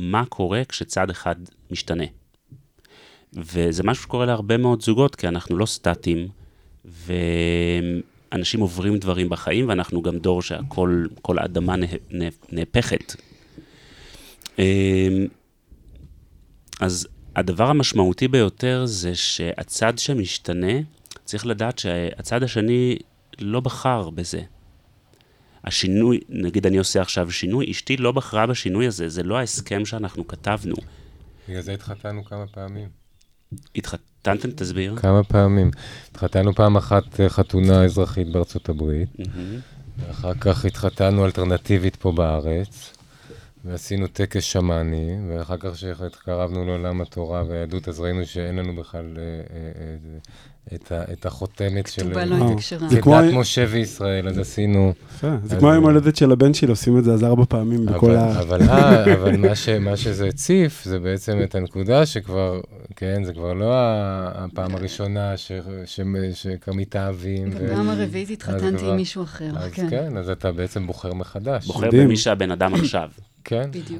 מה קורה כשצד אחד משתנה. וזה משהו שקורה להרבה מאוד זוגות, כי אנחנו לא סטטים, ואנשים עוברים דברים בחיים, ואנחנו גם דור שהכל, כל האדמה נהפכת. אמ, אז הדבר המשמעותי ביותר זה שהצד שמשתנה, צריך לדעת שהצד השני לא בחר בזה. השינוי, נגיד אני עושה עכשיו שינוי, אשתי לא בחרה בשינוי הזה, זה לא ההסכם שאנחנו כתבנו. בגלל זה התחתנו כמה פעמים. התחתנתם? תסביר. כמה פעמים. התחתנו פעם אחת אה, חתונה אזרחית בארצות הברית, ואחר כך התחתנו אלטרנטיבית פה בארץ, ועשינו טקס שמאני, ואחר כך כשהתקרבנו לעולם התורה והיהדות, אז ראינו שאין לנו בכלל אה, אה, את, ה, את החותמת של... כתובה לא הייתה כשרה. זה כמו... דת משה וישראל, אז עשינו... זה כמו היום הולדת של הבן שלי, עושים את זה אז ארבע פעמים בכל ה... אבל, אבל מה, ש, מה שזה הציף, זה בעצם את הנקודה שכבר, כן, זה כבר לא הפעם הראשונה ש, ש, שכבר מתאהבים. בפעם הרביעית התחתנתי עם מישהו אחר, אז כן. כן, אז אתה בעצם בוחר מחדש. בוחר במי שהבן אדם עכשיו. כן. בדיוק.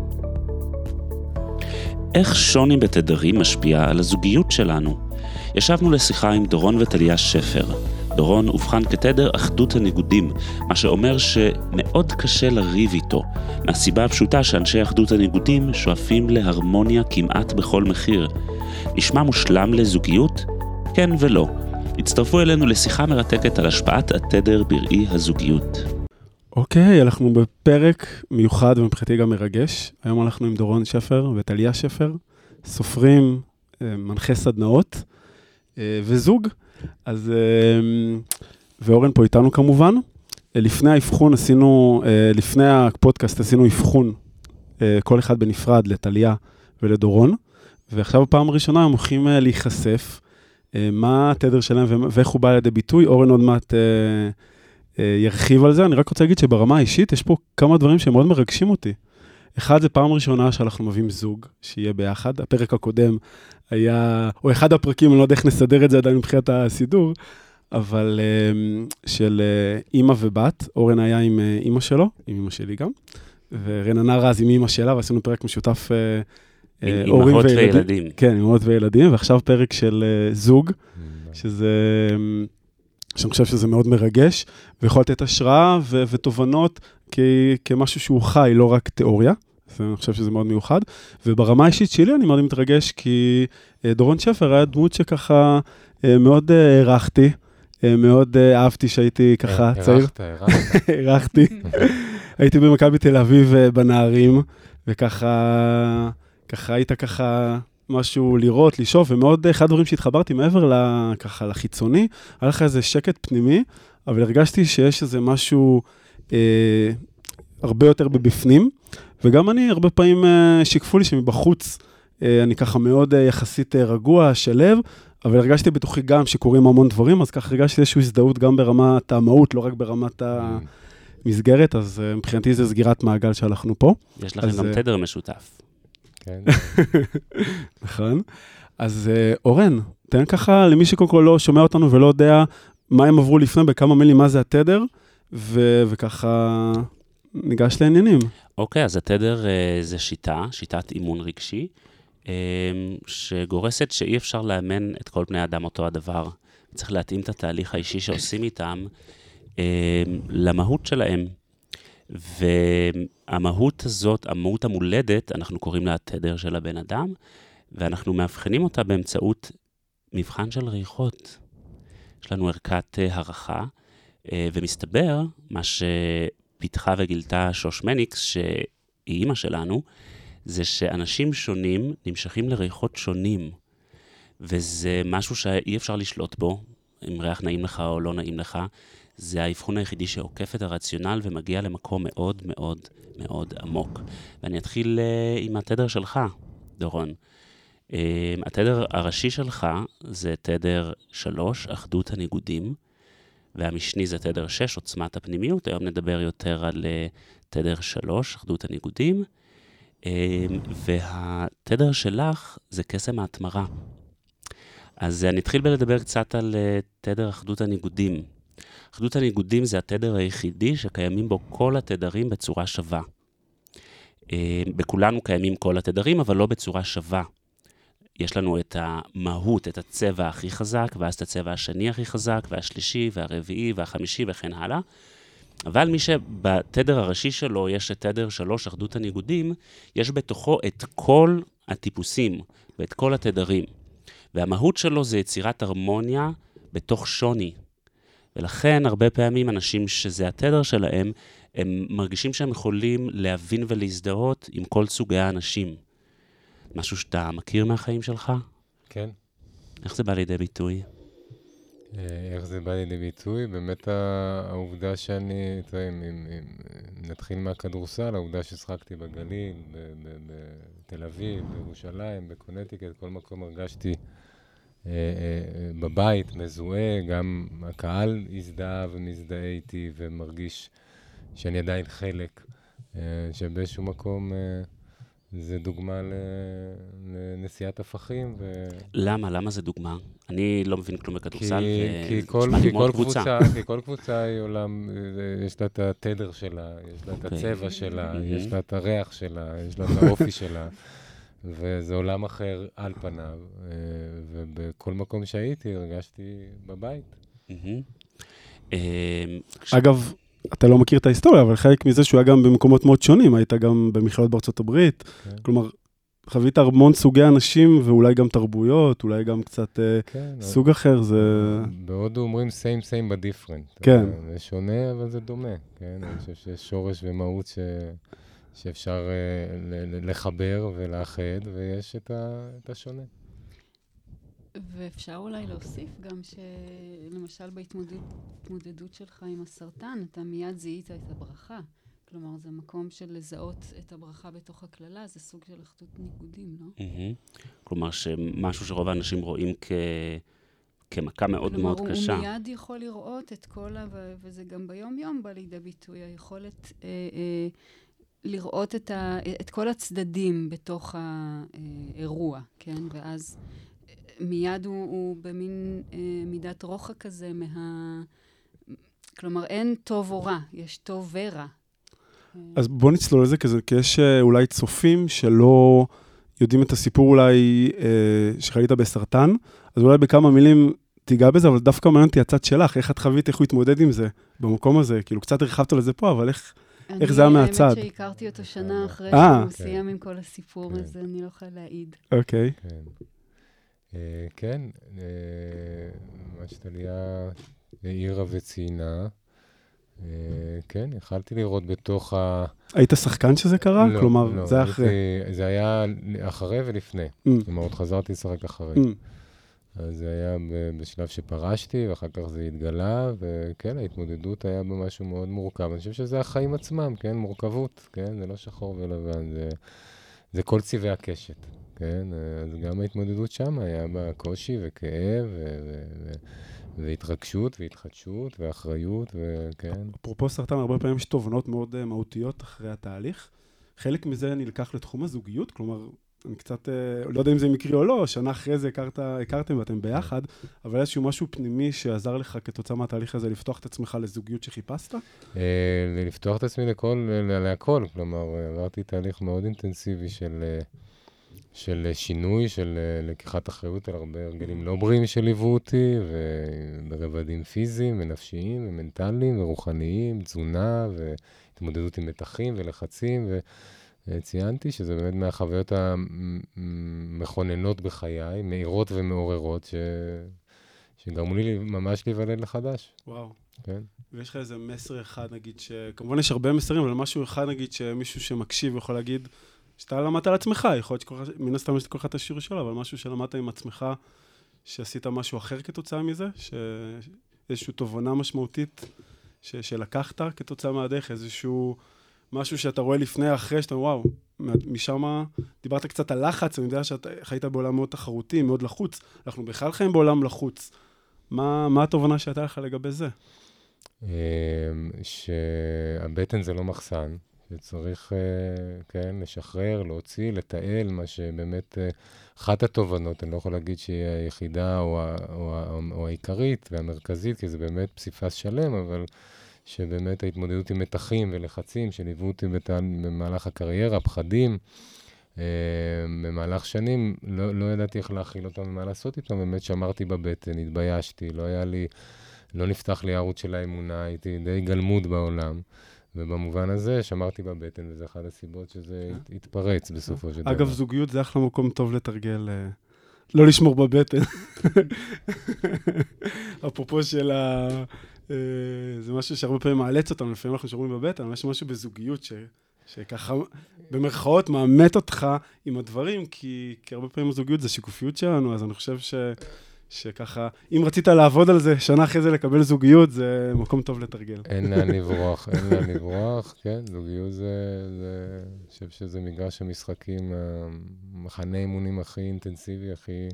איך שוני בתדרים משפיע על הזוגיות שלנו? ישבנו לשיחה עם דורון וטליה שפר. דורון אובחן כתדר אחדות הניגודים, מה שאומר שמאוד קשה לריב איתו, מהסיבה הפשוטה שאנשי אחדות הניגודים שואפים להרמוניה כמעט בכל מחיר. נשמע מושלם לזוגיות? כן ולא. הצטרפו אלינו לשיחה מרתקת על השפעת התדר בראי הזוגיות. אוקיי, okay, אנחנו בפרק מיוחד ומבחינתי גם מרגש. היום אנחנו עם דורון שפר וטליה שפר, סופרים, אה, מנחי סדנאות אה, וזוג. אז, אה, ואורן פה איתנו כמובן. לפני האבחון עשינו, לפני הפודקאסט עשינו אבחון, כל אחד בנפרד, לטליה ולדורון. ועכשיו בפעם הראשונה הם הולכים להיחשף, מה התדר שלהם ואיך הוא בא לידי ביטוי. אורן עוד מעט... אה, ירחיב על זה. אני רק רוצה להגיד שברמה האישית יש פה כמה דברים שמאוד מרגשים אותי. אחד, זה פעם ראשונה שאנחנו מביאים זוג שיהיה ביחד. הפרק הקודם היה, או אחד הפרקים, אני לא יודע איך נסדר את זה עדיין מבחינת הסידור, אבל אה, של אה, אימא ובת. אורן היה עם אימא שלו, עם אימא שלי גם, ורננה רז עם אימא שלה, ועשינו פרק משותף הורים וילדים. וילדים. כן, אימהות וילדים, ועכשיו פרק של זוג, mm. שזה... שאני חושב שזה מאוד מרגש, ויכול לתת השראה ו- ותובנות כ- כמשהו שהוא חי, לא רק תיאוריה. אז אני חושב שזה מאוד מיוחד. וברמה האישית שלי אני מאוד מתרגש, כי אה, דורון שפר היה דמות שככה אה, מאוד אה, הערכתי, מאוד אהבתי שהייתי ככה צעיר. הערכת, הערכת. הערכתי. הייתי במכבי תל אביב בנערים, וככה, ככה היית ככה משהו לראות, לשאוף, ומאוד אחד הדברים שהתחברתי מעבר ככה לחיצוני, היה לך איזה שקט פנימי, אבל הרגשתי שיש איזה משהו אה, הרבה יותר בבפנים, וגם אני, הרבה פעמים אה, שיקפו לי שמבחוץ אה, אני ככה מאוד אה, יחסית אה, רגוע, שלב, אבל הרגשתי בתוכי גם שקורים המון דברים, אז ככה הרגשתי איזושהי הזדהות גם ברמת המהות, לא רק ברמת ה... מסגרת, אז uh, מבחינתי זה סגירת מעגל שהלכנו פה. יש לכם גם uh, תדר משותף. כן. נכון. אז uh, אורן, תן ככה למי שקודם כל לא שומע אותנו ולא יודע מה הם עברו לפני, בכמה מילים מה זה התדר, ו- וככה ניגש לעניינים. אוקיי, okay, אז התדר uh, זה שיטה, שיטת אימון רגשי, um, שגורסת שאי אפשר לאמן את כל בני אדם אותו הדבר. צריך להתאים את התהליך האישי שעושים איתם um, למהות שלהם. והמהות הזאת, המהות המולדת, אנחנו קוראים לה התדר של הבן אדם, ואנחנו מאבחנים אותה באמצעות מבחן של ריחות. יש לנו ערכת אה, הערכה, אה, ומסתבר, מה שפיתחה וגילתה שוש מניקס, שהיא אימא שלנו, זה שאנשים שונים נמשכים לריחות שונים, וזה משהו שאי אפשר לשלוט בו, אם ריח נעים לך או לא נעים לך. זה האבחון היחידי שעוקף את הרציונל ומגיע למקום מאוד מאוד מאוד עמוק. ואני אתחיל uh, עם התדר שלך, דורון. Uh, התדר הראשי שלך זה תדר 3, אחדות הניגודים, והמשני זה תדר 6, עוצמת הפנימיות. היום נדבר יותר על תדר 3, אחדות הניגודים. והתדר שלך זה קסם ההתמרה. אז אני אתחיל בלדבר קצת על תדר אחדות הניגודים. אחדות הניגודים זה התדר היחידי שקיימים בו כל התדרים בצורה שווה. בכולנו קיימים כל התדרים, אבל לא בצורה שווה. יש לנו את המהות, את הצבע הכי חזק, ואז את הצבע השני הכי חזק, והשלישי, והרביעי, והחמישי, וכן הלאה. אבל מי שבתדר הראשי שלו יש את תדר שלוש, אחדות הניגודים, יש בתוכו את כל הטיפוסים ואת כל התדרים. והמהות שלו זה יצירת הרמוניה בתוך שוני. ולכן הרבה פעמים אנשים שזה התדר שלהם, הם מרגישים שהם יכולים להבין ולהזדהות עם כל סוגי האנשים. משהו שאתה מכיר מהחיים שלך? כן. איך זה בא לידי ביטוי? אה, איך זה בא לידי ביטוי? באמת העובדה שאני, אתה יודע, אם, אם, אם נתחיל מהכדורסל, העובדה ששחקתי בגליל, בתל אביב, בירושלים, בקונטיקט, כל מקום הרגשתי בבית, מזוהה, גם הקהל הזדהה ומזדהה איתי ומרגיש שאני עדיין חלק, שבאיזשהו מקום... זה דוגמה לנשיאת הפכים. ו... למה? למה זה דוגמה? אני לא מבין כלום בכדורסל, כי כל, כי כל קבוצה, כי כל קבוצה היא עולם, יש לה את התדר שלה, יש לה את אוקיי. הצבע שלה, יש לה את הריח שלה, יש לה את האופי שלה, וזה עולם אחר על פניו, אה, ובכל מקום שהייתי הרגשתי בבית. אה, אגב, אתה לא מכיר את ההיסטוריה, אבל חלק מזה שהוא היה גם במקומות מאוד שונים, היית גם במכללות בארצות הברית, כן. כלומר, חווית המון סוגי אנשים ואולי גם תרבויות, אולי גם קצת אה, כן, סוג אחר, זה... בהודו אומרים same same but different. כן. זה שונה, אבל זה דומה, כן? אני חושב שיש שורש ומהות ש... שאפשר uh, לחבר ולאחד, ויש את, ה... את השונה. ואפשר אולי להוסיף גם שלמשל בהתמודדות שלך עם הסרטן, אתה מיד זיהית את הברכה. כלומר, זה מקום של לזהות את הברכה בתוך הקללה, זה סוג של אחדות ניגודים, לא? כלומר, שמשהו שרוב האנשים רואים כ... כמכה מאוד כלומר, מאוד הוא קשה. כלומר, הוא מיד יכול לראות את כל ה... וזה גם ביום-יום בא לידי ביטוי, היכולת אה, אה, לראות את, ה... את כל הצדדים בתוך האירוע, כן? ואז מיד הוא, הוא במין אה, מידת רוחק כזה מה... כלומר, אין טוב או רע, יש טוב ורע. אז בוא נצלול לזה, כי יש אה, אולי צופים שלא יודעים את הסיפור אולי אה, שחיית בסרטן, אז אולי בכמה מילים תיגע בזה, אבל דווקא מעניין אותי הצד שלך, איך את חווית, איך הוא התמודד עם זה במקום הזה. כאילו, קצת הרחבת לזה פה, אבל איך, איך זה היה מהצד? אני, האמת שהכרתי אותו שנה אחרי אה, שהוא כן. סיים עם כל הסיפור הזה, אני לא יכולה להעיד. אוקיי. כן. אה, כן, אה, מה שטליה העירה וציינה. אה, כן, יכלתי לראות בתוך ה... היית שחקן שזה קרה? לא, כלומר, לא, זה אחרי. זה היה אחרי ולפני. Mm. כלומר, עוד חזרתי לשחק אחרי. אז זה היה בשלב שפרשתי, ואחר כך זה התגלה, וכן, ההתמודדות היה במשהו מאוד מורכב. אני חושב שזה החיים עצמם, כן? מורכבות, כן? זה לא שחור ולבן, זה, זה כל צבעי הקשת. כן? אז גם ההתמודדות שם היה בה קושי וכאב ו- ו- והתרגשות והתחדשות ואחריות, וכן. אפרופו סרטן, הרבה פעמים יש תובנות מאוד uh, מהותיות אחרי התהליך. חלק מזה נלקח לתחום הזוגיות, כלומר, אני קצת, uh, לא יודע אם זה מקרי או לא, שנה אחרי זה הכרת, הכרתם ואתם ביחד, אבל איזשהו משהו פנימי שעזר לך כתוצאה מהתהליך הזה לפתוח את עצמך לזוגיות שחיפשת? Uh, לפתוח את עצמי לכל, להכל, כלומר, עברתי תהליך מאוד אינטנסיבי של... Uh, של שינוי, של אה, לקיחת אחריות על הרבה הרגלים לא בריאים שליוו אותי, וברבדים פיזיים ונפשיים ומנטליים ורוחניים, תזונה והתמודדות עם מתחים ולחצים, וציינתי שזה באמת מהחוויות המכוננות בחיי, מהירות ומעוררות, ש... שגרמו לי ממש להיוולד לחדש. וואו. כן. ויש לך איזה מסר אחד, נגיד, שכמובן יש הרבה מסרים, אבל משהו אחד, נגיד, שמישהו שמקשיב יכול להגיד, שאתה למדת על עצמך, יכול להיות שמן הסתם יש לכל אחד את השיעור שלו, אבל משהו שלמדת עם עצמך, שעשית משהו אחר כתוצאה מזה, שאיזושהי תובנה משמעותית ש... שלקחת כתוצאה מהדרך, איזשהו משהו שאתה רואה לפני, אחרי, שאתה אומר, וואו, משם דיברת קצת על לחץ, אני יודע שאתה חיית בעולם מאוד תחרותי, מאוד לחוץ. אנחנו בכלל חיים בעולם לחוץ. מה, מה התובנה שהייתה לך לגבי זה? אמ, שהבטן זה לא מחסן, שצריך, אה, כן, לשחרר, להוציא, לתעל, מה שבאמת, אה, אחת התובנות, אני לא יכול להגיד שהיא היחידה או, או, או, או העיקרית והמרכזית, כי זה באמת פסיפס שלם, אבל שבאמת ההתמודדות עם מתחים ולחצים שליוו אותי במהלך הקריירה, פחדים, אה, במהלך שנים, לא, לא ידעתי איך להכיל אותם ומה לעשות איתם, באמת שמרתי בבטן, התביישתי, לא היה לי, לא נפתח לי ערוץ של האמונה, הייתי די גלמוד בעולם. ובמובן הזה שמרתי בבטן, וזו אחת הסיבות שזה התפרץ בסופו של דבר. אגב, זוגיות זה אחלה מקום טוב לתרגל, אה, לא לשמור בבטן. אפרופו של ה... אה, זה משהו שהרבה פעמים מאלץ אותנו, לפעמים אנחנו שומרים בבטן, אבל יש משהו בזוגיות ש... שככה, במרכאות, מאמת אותך עם הדברים, כי, כי הרבה פעמים הזוגיות זה שיקופיות שלנו, אז אני חושב ש... שככה, אם רצית לעבוד על זה, שנה אחרי זה לקבל זוגיות, זה מקום טוב לתרגל. אין לאן לברוח, אין לאן לברוח, כן, זוגיות זה, זה, אני חושב שזה מגרש המשחקים, המחנה אימונים הכי אינטנסיבי, הכי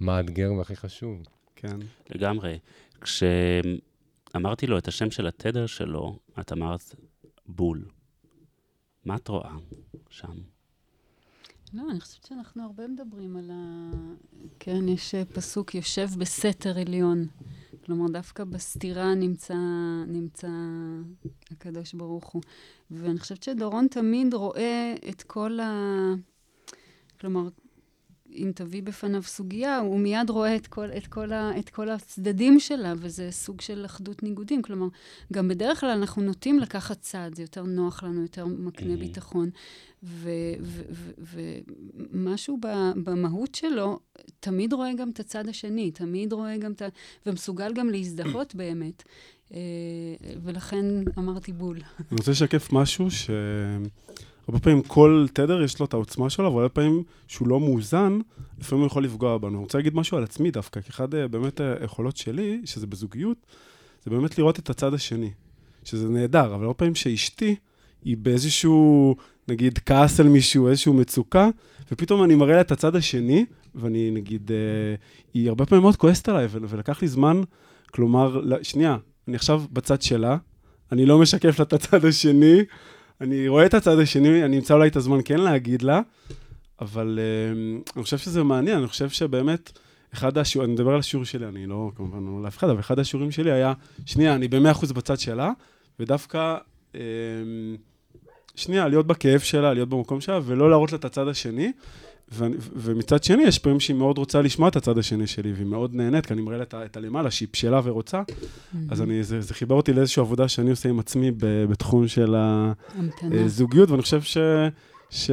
מאתגר והכי חשוב. כן. לגמרי. כשאמרתי לו את השם של התדר שלו, את אמרת בול. מה את רואה שם? לא, אני חושבת שאנחנו הרבה מדברים על ה... כן, יש אה, פסוק, יושב בסתר עליון. כלומר, דווקא בסתירה נמצא, נמצא הקדוש ברוך הוא. ואני חושבת שדורון תמיד רואה את כל ה... כלומר, אם תביא בפניו סוגיה, הוא מיד רואה את כל, את, כל ה, את כל הצדדים שלה, וזה סוג של אחדות ניגודים. כלומר, גם בדרך כלל אנחנו נוטים לקחת צעד, זה יותר נוח לנו, יותר מקנה ביטחון. ומשהו במהות שלו, תמיד רואה גם את הצד השני, תמיד רואה גם את ה... ומסוגל גם להזדהות באמת. אה, ולכן אמרתי בול. אני רוצה לשקף משהו ש... הרבה פעמים כל תדר יש לו את העוצמה שלו, אבל הרבה פעמים שהוא לא מאוזן, לפעמים הוא יכול לפגוע בנו. אני רוצה להגיד משהו על עצמי דווקא, כי אחד אה, באמת היכולות שלי, שזה בזוגיות, זה באמת לראות את הצד השני, שזה נהדר, אבל הרבה פעמים שאשתי היא באיזשהו, נגיד, כעס על מישהו, איזשהו מצוקה, ופתאום אני מראה לה את הצד השני, ואני, נגיד, אה, היא הרבה פעמים מאוד כועסת עליי, ולקח לי זמן, כלומר, שנייה, אני עכשיו בצד שלה, אני לא משקף לה את הצד השני, אני רואה את הצד השני, אני אמצא אולי את הזמן כן להגיד לה, אבל uh, אני חושב שזה מעניין, אני חושב שבאמת, אחד השיעורים, אני מדבר על השיעור שלי, אני לא, כמובן, לא לאף אחד, אבל אחד השיעורים שלי היה, שנייה, אני במאה אחוז בצד שלה, ודווקא, uh, שנייה, להיות בכאב שלה, להיות במקום שלה, ולא להראות לה את הצד השני. ו- ומצד שני, יש פעמים שהיא מאוד רוצה לשמוע את הצד השני שלי, והיא מאוד נהנית, כי אני מראה לה את, את הלמעלה, שהיא בשלה ורוצה. Mm-hmm. אז אני, זה, זה חיבר אותי לאיזושהי עבודה שאני עושה עם עצמי ב, בתחום של הזוגיות, ואני חושב ש, ש,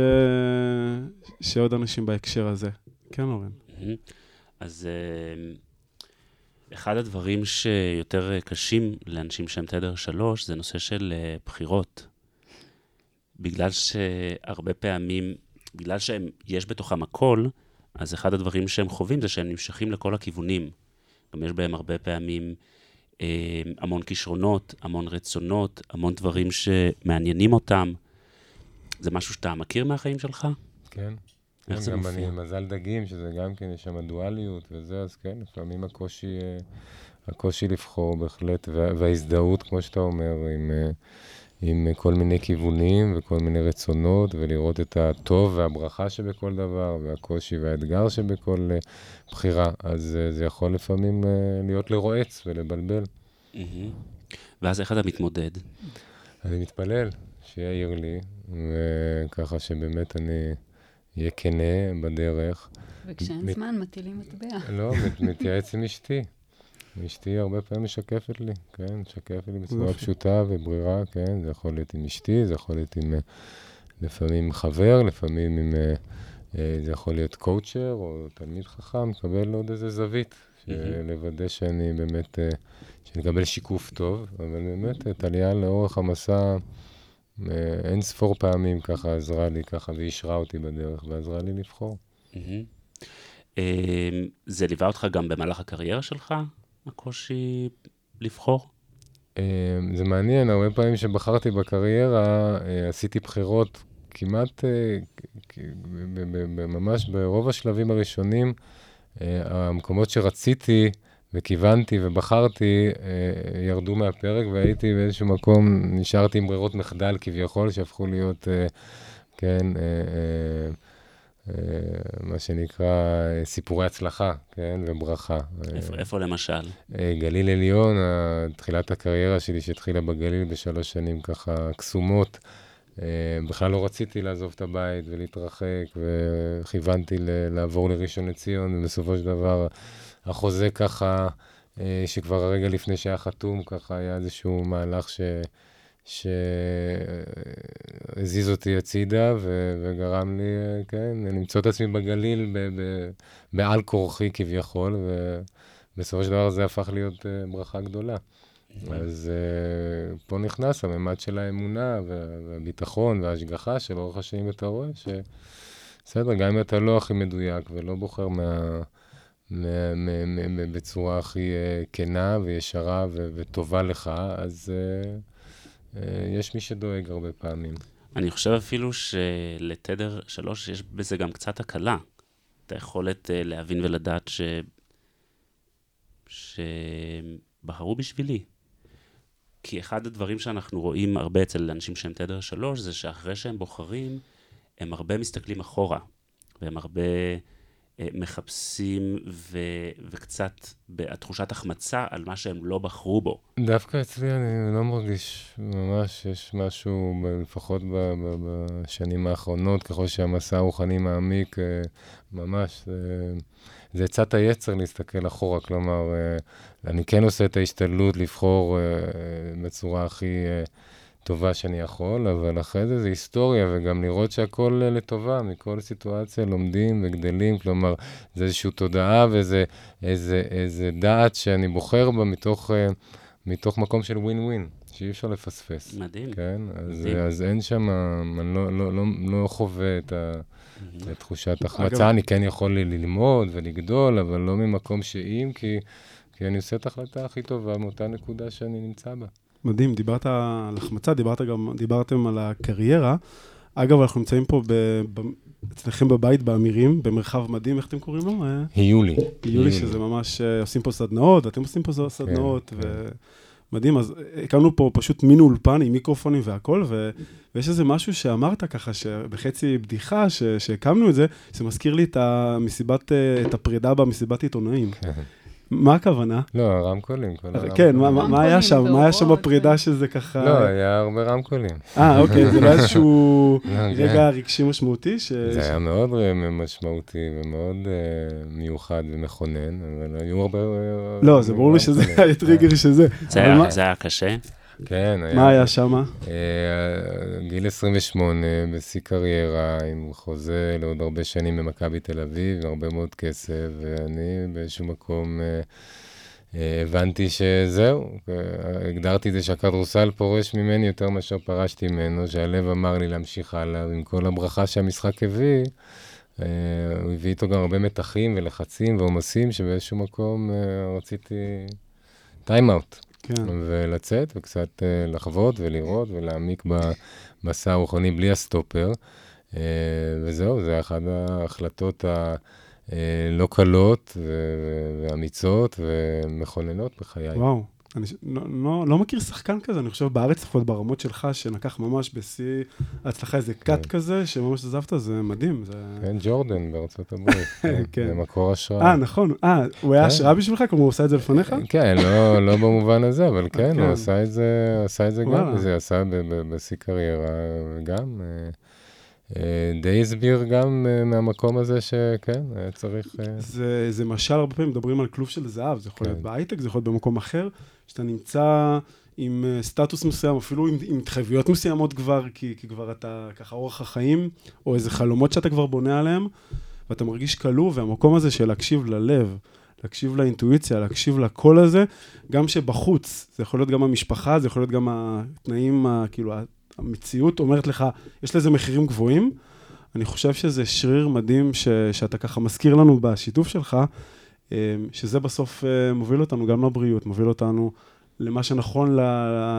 שעוד אנשים בהקשר הזה. כן, אורן. Mm-hmm. אז אה, אחד הדברים שיותר קשים לאנשים שהם תדר שלוש, זה נושא של אה, בחירות. בגלל שהרבה פעמים בגלל שיש בתוכם הכל, אז אחד הדברים שהם חווים זה שהם נמשכים לכל הכיוונים. גם יש בהם הרבה פעמים אה, המון כישרונות, המון רצונות, המון דברים שמעניינים אותם. זה משהו שאתה מכיר מהחיים שלך? כן. איך כן, זה מופיע? גם אני מזל דגים, שזה גם כן, יש שם דואליות וזה, אז כן, לפעמים הקושי, אה, הקושי לבחור בהחלט, וההזדהות, כמו שאתה אומר, עם... אה, עם כל מיני כיוונים וכל מיני רצונות, ולראות את הטוב והברכה שבכל דבר, והקושי והאתגר שבכל uh, בחירה. אז uh, זה יכול לפעמים להיות לרועץ ולבלבל. Mm-hmm. ואז איך אתה מתמודד? אני מתפלל שיעיר לי, וככה שבאמת אני אהיה כנה בדרך. וכשאין מת... זמן, מטילים מטבע. לא, מתייעץ עם אשתי. אשתי הרבה פעמים משקפת לי, כן? משקפת לי בצורה פשוטה וברירה, כן? זה יכול להיות עם אשתי, זה יכול להיות עם, אה, לפעמים חבר, לפעמים עם, אה, אה, זה יכול להיות קואוצ'ר או תלמיד חכם, מקבל עוד איזה זווית, לוודא שאני באמת, שאני אקבל שיקוף טוב, אבל באמת, טליה לאורך המסע, אין ספור פעמים ככה עזרה לי, ככה, ואישרה אותי בדרך, ועזרה לי לבחור. זה ליווה אותך גם במהלך הקריירה שלך? הקושי לבחור? זה מעניין, הרבה פעמים שבחרתי בקריירה, עשיתי בחירות כמעט, ממש ברוב השלבים הראשונים, המקומות שרציתי וכיוונתי ובחרתי, ירדו מהפרק והייתי באיזשהו מקום, נשארתי עם ברירות מחדל כביכול, שהפכו להיות, כן, מה שנקרא סיפורי הצלחה, כן, וברכה. איפה, איפה למשל? גליל עליון, תחילת הקריירה שלי שהתחילה בגליל בשלוש שנים ככה קסומות. בכלל לא רציתי לעזוב את הבית ולהתרחק, וכיוונתי לעבור לראשון לציון, ובסופו של דבר החוזה ככה, שכבר הרגע לפני שהיה חתום, ככה היה איזשהו מהלך ש... שהזיז אותי הצידה ו- וגרם לי, כן, למצוא את עצמי בגליל ב- ב- בעל כורחי כביכול, ובסופו של דבר זה הפך להיות ברכה גדולה. אז uh, פה נכנס הממד של האמונה והביטחון וההשגחה שלאורך השנים אתה רואה שבסדר, גם אם אתה לא הכי מדויק ולא בוחר מה... מה, מה, מה, בצורה הכי uh, כנה וישרה ו- וטובה לך, אז uh, יש מי שדואג הרבה פעמים. אני חושב אפילו שלתדר שלוש יש בזה גם קצת הקלה. את היכולת uh, להבין ולדעת ש... שבחרו בשבילי. כי אחד הדברים שאנחנו רואים הרבה אצל אנשים שהם תדר שלוש, זה שאחרי שהם בוחרים, הם הרבה מסתכלים אחורה, והם הרבה אה, מחפשים ו, וקצת בתחושת החמצה על מה שהם לא בחרו בו. דווקא אצלי אני לא מרגיש ממש, יש משהו, לפחות ב, ב, בשנים האחרונות, ככל שהמסע הרוחני מעמיק, אה, ממש, זה, זה עצת היצר להסתכל אחורה, כלומר, אה, אני כן עושה את ההשתדלות לבחור בצורה הכי טובה שאני יכול, אבל אחרי זה זה היסטוריה, וגם לראות שהכל uh, לטובה, מכל סיטואציה לומדים וגדלים, כלומר, זה איזושהי תודעה ואיזה איזה, איזה דעת שאני בוחר בה מתוך, uh, מתוך מקום של ווין ווין. שאי אפשר לפספס. מדהים. כן? אז, מדהים. אז אין שם, אני לא, לא, לא, לא חווה את, ה. את תחושת החמצה, אני כן יכול ללמוד ולגדול, אבל לא ממקום שאם, כי... כי אני עושה את ההחלטה הכי טובה מאותה נקודה שאני נמצא בה. מדהים, דיברת על החמצה, דיברת גם, דיברתם על הקריירה. אגב, אנחנו נמצאים פה ב, ב, אצלכם בבית באמירים, במרחב מדהים, איך אתם קוראים לו? היולי. היולי, שזה ממש, אה, עושים פה סדנאות, אתם עושים פה סדנאות, כן, ומדהים. כן. אז הקמנו פה פשוט מין אולפן עם מיקרופונים והכל, ו... ויש איזה משהו שאמרת ככה, שבחצי בדיחה, שהקמנו את זה, זה מזכיר לי את המסיבת, אה, את הפרידה במסיבת עיתונאים. כן. מה הכוונה? לא, הרמקולים. כן, מה היה שם? מה היה שם בפרידה שזה ככה... לא, היה הרבה רמקולים. אה, אוקיי, זה לא איזשהו לא, רגע רגשי משמעותי? זה היה מאוד משמעותי ומאוד אה, מיוחד ומכונן, אבל היו הרבה... אה, לא, זה ברור לי שזה היה טריגר שזה. זה היה קשה? כן. מה היה שם? אה, גיל 28, בשיא קריירה, עם חוזה לעוד הרבה שנים במכבי תל אביב, עם הרבה מאוד כסף, ואני באיזשהו מקום אה, אה, הבנתי שזהו, הגדרתי את זה שהכדורסל פורש ממני יותר מאשר פרשתי ממנו, שהלב אמר לי להמשיך הלאה, ועם כל הברכה שהמשחק הביא, הוא הביא איתו גם הרבה מתחים ולחצים ועומסים, שבאיזשהו מקום רציתי טיים-אאוט. כן. ולצאת וקצת אה, לחוות ולראות ולהעמיק במסע הרוחני בלי הסטופר. אה, וזהו, זה אחת ההחלטות הלא קלות ואמיצות ומכוננות בחיי. וואו. אני לא, לא, לא מכיר שחקן כזה, אני חושב בארץ, לפחות ברמות שלך, שנקח ממש בשיא ההצלחה איזה קאט כן. כזה, שממש עזבת, זה מדהים. זה... כן, ג'ורדן בארצות הברית, כן, כן. זה מקור השראה. אה, נכון, אה, הוא היה כן. השראה בשבילך? כלומר, הוא עשה את זה לפניך? כן, לא, לא במובן הזה, אבל כן, כן. הוא עשה את זה, עשה את זה גם, וזה עשה בשיא קריירה גם. אה, אה, די הסביר גם אה, מהמקום הזה שכן, היה צריך... זה, זה משל, הרבה פעמים מדברים על כלוב של זהב, זה יכול כן. להיות בהייטק, זה יכול להיות במקום אחר, שאתה נמצא עם אה, סטטוס מסוים, אפילו עם, עם התחייבויות מסוימות כבר, כי, כי כבר אתה ככה אורח החיים, או איזה חלומות שאתה כבר בונה עליהם, ואתה מרגיש כלוא, והמקום הזה של להקשיב ללב, להקשיב לאינטואיציה, להקשיב לקול הזה, גם שבחוץ, זה יכול להיות גם המשפחה, זה יכול להיות גם התנאים, כאילו, המציאות אומרת לך, יש לזה מחירים גבוהים. אני חושב שזה שריר מדהים ש, שאתה ככה מזכיר לנו בשיתוף שלך, שזה בסוף אה, מוביל אותנו גם לבריאות, מוביל אותנו למה שנכון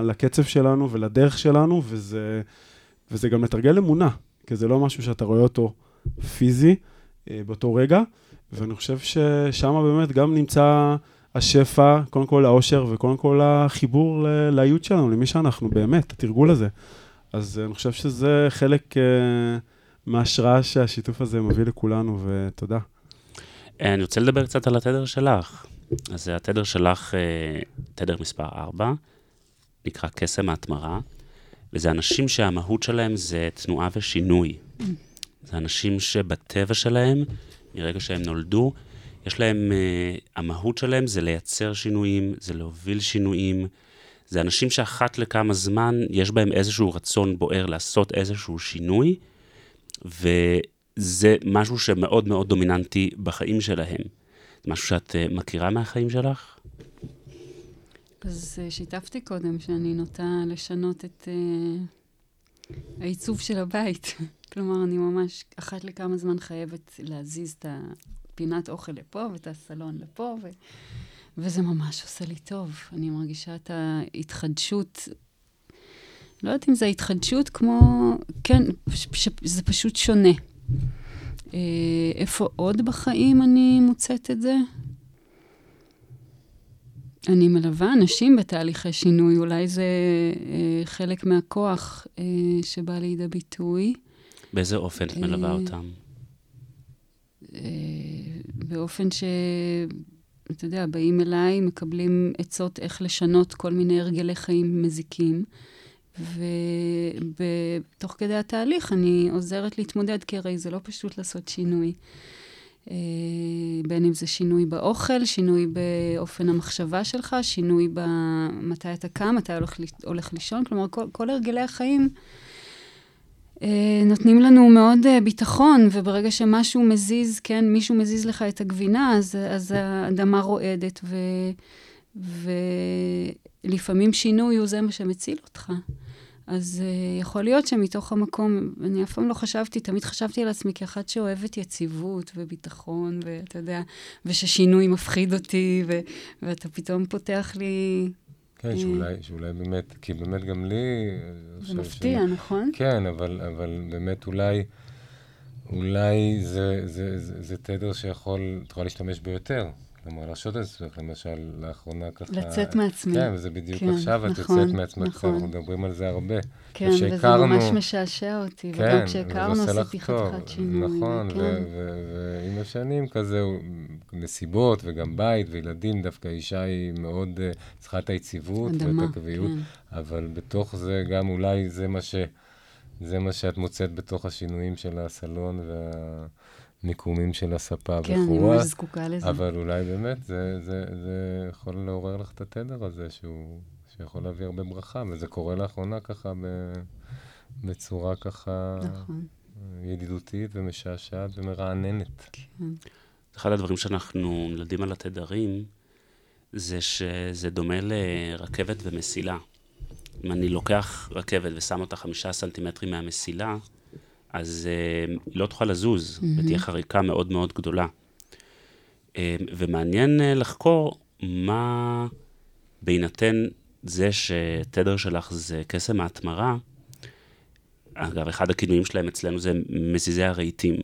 לקצב שלנו ולדרך שלנו, וזה, וזה גם לתרגל אמונה, כי זה לא משהו שאתה רואה אותו פיזי אה, באותו רגע, ואני חושב ששם באמת גם נמצא השפע, קודם כל האושר, וקודם כל החיבור לאיות שלנו, למי שאנחנו באמת, התרגול הזה. אז אני חושב שזה חלק מההשראה שהשיתוף הזה מביא לכולנו, ותודה. אני רוצה לדבר קצת על התדר שלך. אז התדר שלך, uh, תדר מספר 4, נקרא קסם ההתמרה, וזה אנשים שהמהות שלהם זה תנועה ושינוי. זה אנשים שבטבע שלהם, מרגע שהם נולדו, יש להם, uh, המהות שלהם זה לייצר שינויים, זה להוביל שינויים. זה אנשים שאחת לכמה זמן יש בהם איזשהו רצון בוער לעשות איזשהו שינוי, וזה משהו שמאוד מאוד דומיננטי בחיים שלהם. זה משהו שאת uh, מכירה מהחיים שלך? אז uh, שיתפתי קודם שאני נוטה לשנות את uh, העיצוב של הבית. כלומר, אני ממש אחת לכמה זמן חייבת להזיז את הפינת אוכל לפה ואת הסלון לפה, ו... וזה ממש עושה לי טוב. אני מרגישה את ההתחדשות. לא יודעת אם זה התחדשות כמו... כן, פש, זה פשוט שונה. אה, איפה עוד בחיים אני מוצאת את זה? אני מלווה אנשים בתהליכי שינוי, אולי זה אה, חלק מהכוח אה, שבא לידי ביטוי. באיזה אופן את מלווה אה, אותם? אה, באופן ש... אתה יודע, באים אליי, מקבלים עצות איך לשנות כל מיני הרגלי חיים מזיקים, ותוך כדי התהליך אני עוזרת להתמודד, כי הרי זה לא פשוט לעשות שינוי. אה, בין אם זה שינוי באוכל, שינוי באופן המחשבה שלך, שינוי במתי אתה קם, מתי הולך, הולך לישון, כלומר, כל, כל הרגלי החיים אה, נותנים לנו מאוד אה, ביטחון, וברגע שמשהו מזיז, כן, מישהו מזיז לך את הגבינה, אז, אז האדמה רועדת, ו, ולפעמים שינוי הוא זה מה שמציל אותך. אז uh, יכול להיות שמתוך המקום, אני אף פעם לא חשבתי, תמיד חשבתי על עצמי כאחת שאוהבת יציבות וביטחון, ואתה יודע, וששינוי מפחיד אותי, ו, ואתה פתאום פותח לי כן, שאולי, שאולי באמת, כי באמת גם לי... זה מפתיע, שאני, נכון? כן, אבל, אבל באמת אולי, אולי זה, זה, זה, זה תדר שיכול, את יכולה להשתמש בו יותר. כלומר, להרשות את עצמך, למשל, לאחרונה ככה... לצאת מעצמי. כן, וזה בדיוק כן, עכשיו, את נכון, יוצאת מעצמך, נכון. אנחנו מדברים על זה הרבה. כן, וזה ממש משעשע אותי, כן, וגם כשהכרנו עשיתי חתיכת שינוי. נכון, כן. ועם השנים כזה, נסיבות, וגם בית וילדים, דווקא אישה היא מאוד uh, צריכה את היציבות אדמה, ואת הקביעות, כן. אבל בתוך זה גם אולי זה מה ש... זה מה שאת מוצאת בתוך השינויים של הסלון וה... מיקומים של הספה כן, וכו'. כן, אני ממש זקוקה לזה. אבל אולי באמת זה, זה, זה יכול לעורר לך את התדר הזה, שהוא, שיכול להביא הרבה ברכה, וזה קורה לאחרונה ככה ב, בצורה ככה נכון. ידידותית ומשעשעת ומרעננת. כן. אחד הדברים שאנחנו מלמדים על התדרים, זה שזה דומה לרכבת ומסילה. אם אני לוקח רכבת ושם אותה חמישה סנטימטרים מהמסילה, אז uh, היא לא תוכל לזוז, mm-hmm. ותהיה חריקה מאוד מאוד גדולה. Uh, ומעניין uh, לחקור מה, בהינתן זה שתדר שלך זה קסם ההתמרה, אגב, אחד הכינויים שלהם אצלנו זה מזיזי הרהיטים.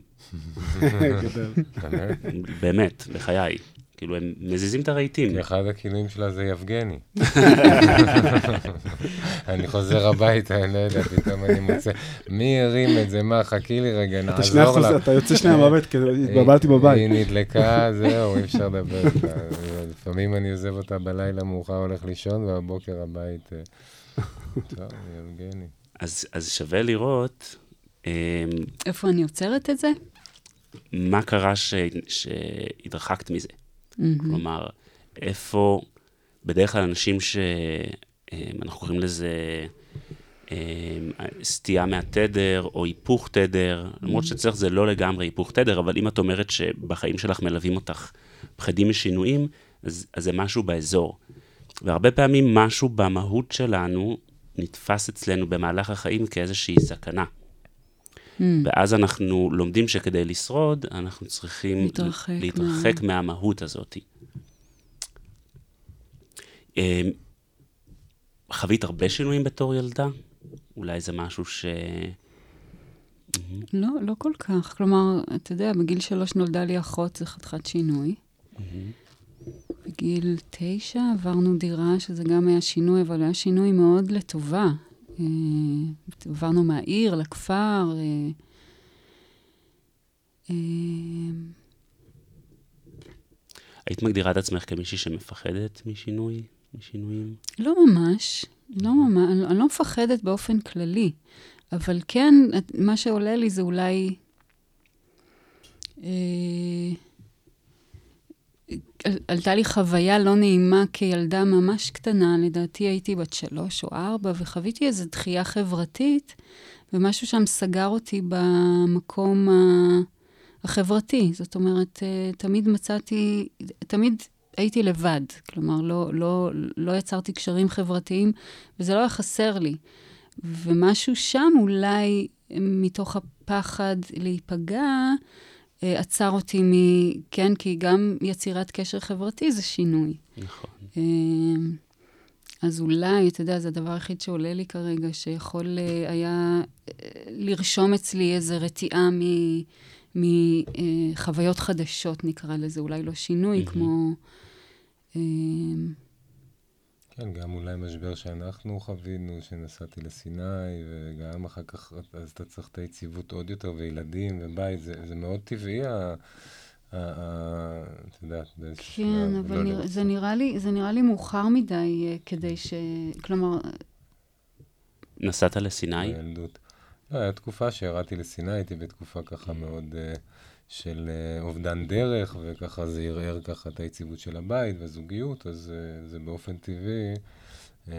באמת, בחיי. כאילו, הם מזיזים את הרהיטים. כי אחד הכינויים שלה זה יבגני. אני חוזר הביתה, אני לא יודע, פתאום אני מוצא, מי הרים את זה? מה, חכי לי רגע, נעזור לה. אתה יוצא שנייה מהבית, כי התבלבלתי בבית. היא נדלקה, זהו, אי אפשר לדבר איתה. לפעמים אני עוזב אותה בלילה מאוחר, הולך לישון, ובבוקר הבית... אה, טוב, יבגני. אז שווה לראות... אמ, איפה אני עוצרת את זה? מה קרה שהתרחקת מזה? Mm-hmm. כלומר, איפה, בדרך כלל אנשים שאנחנו קוראים לזה סטייה מהתדר, או היפוך תדר, mm-hmm. למרות שאצלך זה לא לגמרי היפוך תדר, אבל אם את אומרת שבחיים שלך מלווים אותך פחדים משינויים, אז, אז זה משהו באזור. והרבה פעמים משהו במהות שלנו נתפס אצלנו במהלך החיים כאיזושהי סכנה. Mm. ואז אנחנו לומדים שכדי לשרוד, אנחנו צריכים להתרחק, להתרחק מה... מהמהות הזאת. אמ, חווית הרבה שינויים בתור ילדה? אולי זה משהו ש... לא, לא כל כך. כלומר, אתה יודע, בגיל שלוש נולדה לי אחות, זה חתיכת שינוי. בגיל תשע עברנו דירה, שזה גם היה שינוי, אבל היה שינוי מאוד לטובה. אה, עברנו מהעיר לכפר. אה, אה, היית מגדירה את עצמך כמישהי שמפחדת משינוי, משינויים? לא ממש, לא ממש, אני, אני לא מפחדת באופן כללי, אבל כן, מה שעולה לי זה אולי... אה, עלתה לי חוויה לא נעימה כילדה ממש קטנה, לדעתי הייתי בת שלוש או ארבע, וחוויתי איזו דחייה חברתית, ומשהו שם סגר אותי במקום החברתי. זאת אומרת, אה, תמיד מצאתי, תמיד הייתי לבד. כלומר, לא, לא, לא יצרתי קשרים חברתיים, וזה לא היה חסר לי. ומשהו שם אולי מתוך הפחד להיפגע, עצר אותי מ... כן, כי גם יצירת קשר חברתי זה שינוי. נכון. אה, אז אולי, אתה יודע, זה הדבר היחיד שעולה לי כרגע, שיכול אה, היה אה, לרשום אצלי איזו רתיעה מחוויות חדשות, נקרא לזה, אולי לא שינוי, מהמם. כמו... כן, גם אולי משבר שאנחנו חווינו, שנסעתי לסיני, וגם אחר כך, אז אתה צריך את היציבות עוד יותר, וילדים ובית, זה, זה מאוד טבעי, ה- את יודעת, באיזשהו כן, שלב, אבל לא נרא. זה, נראה לי, זה נראה לי מאוחר מדי אה, כדי ש... כלומר, נסעת לסיני? בילדות. לא, הייתה תקופה שירדתי לסיני, הייתי בתקופה ככה מאוד uh, של uh, אובדן דרך, וככה זה ערער ככה את היציבות של הבית והזוגיות, אז uh, זה באופן טבעי uh,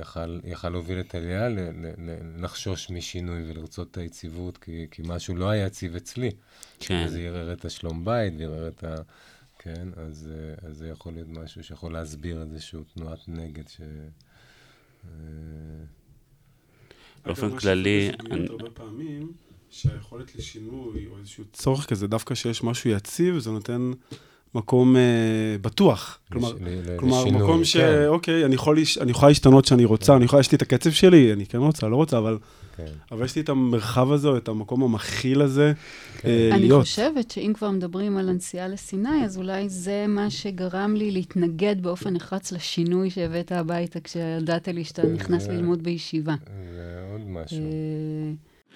יכל, יכל להוביל את ל- לחשוש משינוי ולרצות את היציבות, כי, כי משהו לא היה יציב אצלי. כן. וזה ערער את השלום בית, וערער את ה... כן, אז, אה, אז זה יכול להיות משהו שיכול להסביר איזושהי תנועת נגד ש... אה, באופן כללי, הרבה פעמים, שהיכולת לשינוי או איזשהו צורך כזה, דווקא שיש משהו יציב, זה נותן מקום אה, בטוח. כלומר, לש- כלומר, לשינוי, מקום ש... כן, אוקיי, אני יכול, לש... אני יכולה להשתנות כשאני רוצה, אני יכולה, יש לי את הקצב שלי, אני כן רוצה, לא רוצה, אבל, כן. אבל יש לי את המרחב הזה, או את המקום המכיל הזה, כן. אה, אני להיות. חושבת שאם כבר מדברים על הנסיעה לסיני, אז אולי זה מה שגרם לי להתנגד באופן נחרץ לשינוי שהבאת הביתה כשהודעת לי שאתה נכנס זה- ללמוד בישיבה. זה עוד משהו. אה,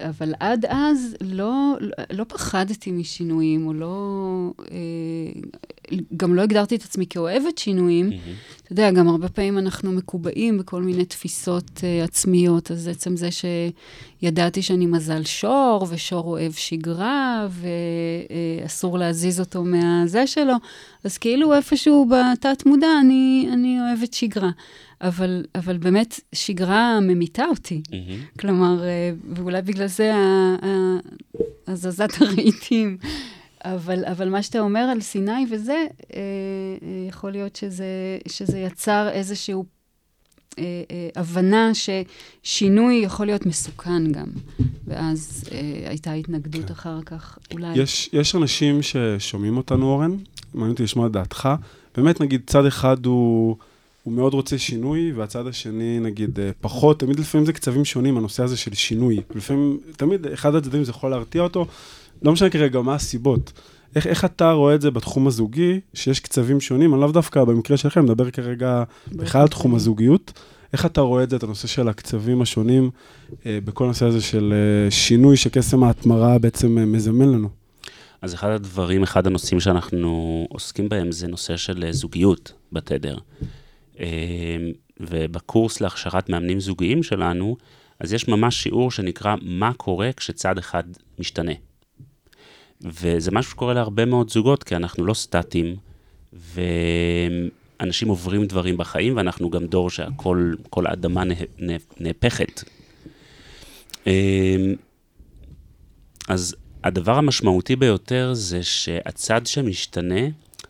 אבל עד אז לא, לא פחדתי משינויים, או לא... אה, גם לא הגדרתי את עצמי כאוהבת שינויים. אתה יודע, גם הרבה פעמים אנחנו מקובעים בכל מיני תפיסות uh, עצמיות, אז עצם זה שידעתי שאני מזל שור, ושור אוהב שגרה, ואסור להזיז אותו מהזה שלו, אז כאילו איפשהו בתת-מודע אני, אני אוהבת שגרה. אבל, אבל באמת, שגרה ממיתה אותי. מהמם. כלומר, אה, ואולי בגלל זה הזזת הרהיטים. אבל, אבל מה שאתה אומר על סיני וזה, אה, אה, יכול להיות שזה, שזה יצר אה, אה, הבנה ששינוי יכול להיות מסוכן גם. ואז אה, הייתה התנגדות אחר כך, אולי. יש, יש אנשים ששומעים אותנו, אורן, מעניין אותי לשמוע את דעתך. באמת, נגיד, צד אחד הוא, הוא מאוד רוצה שינוי, והצד השני, נגיד, אה, פחות. תמיד לפעמים זה קצבים שונים, הנושא הזה של שינוי. לפעמים, תמיד אחד הצדדים זה יכול להרתיע אותו. לא משנה כרגע מה הסיבות. איך, איך אתה רואה את זה בתחום הזוגי, שיש קצבים שונים? אני לאו דווקא במקרה שלכם, מדבר כרגע בכלל על תחום הזוגיות. איך אתה רואה את זה, את הנושא של הקצבים השונים, אה, בכל הנושא הזה של אה, שינוי שקסם ההתמרה בעצם אה, מזמן לנו? אז אחד הדברים, אחד הנושאים שאנחנו עוסקים בהם זה נושא של אה, זוגיות בתדר. אה, ובקורס להכשרת מאמנים זוגיים שלנו, אז יש ממש שיעור שנקרא מה קורה כשצד אחד משתנה. וזה משהו שקורה להרבה מאוד זוגות, כי אנחנו לא סטטים, אנשים עוברים דברים בחיים, ואנחנו גם דור שהכל, כל האדמה נה, נה, נהפכת. אמ, אז הדבר המשמעותי ביותר זה שהצד שמשתנה,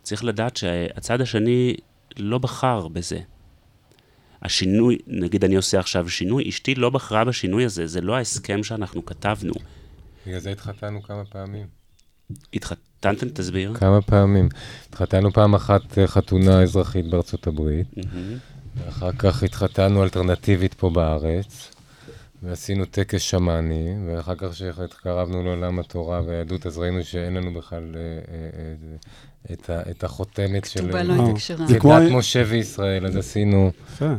צריך לדעת שהצד השני לא בחר בזה. השינוי, נגיד אני עושה עכשיו שינוי, אשתי לא בחרה בשינוי הזה, זה לא ההסכם שאנחנו כתבנו. בגלל זה התחתנו כמה פעמים. התחתנתם? תסביר. כמה פעמים. התחתנו פעם אחת אה, חתונה אזרחית בארצות הברית, ואחר כך התחתנו אלטרנטיבית פה בארץ, ועשינו טקס שמאני, ואחר כך כשהתקרבנו לעולם התורה והיהדות, אז ראינו שאין לנו בכלל אה, אה, את, החותמת של... כתובה לא הייתה כשרה. כדת משה וישראל, אז עשינו...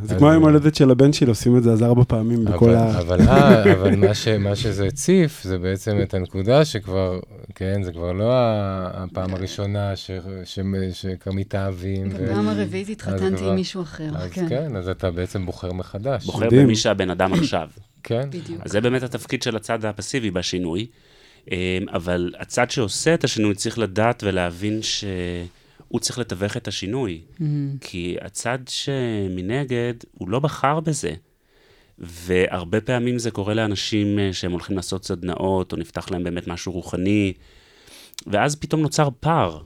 זה כמו היום הולדת של הבן שלי, עושים את זה אז ארבע פעמים בכל ה... אבל, אה, מה, שזה הציף, זה בעצם את הנקודה שכבר, כן, זה כבר לא הפעם הראשונה שכבר מתאהבים. בפעם הרביעית התחתנתי עם מישהו אחר, אז כן. כן, אז אתה בעצם בוחר מחדש. בוחר במי שהבן אדם עכשיו. כן. בדיוק. אז זה באמת התפקיד של הצד הפסיבי בשינוי. אמ, אבל הצד שעושה את השינוי צריך לדעת ולהבין שהוא צריך לתווך את השינוי. Mm-hmm. כי הצד שמנגד, הוא לא בחר בזה. והרבה פעמים זה קורה לאנשים אה, שהם הולכים לעשות סדנאות, או נפתח להם באמת משהו רוחני, ואז פתאום נוצר פער.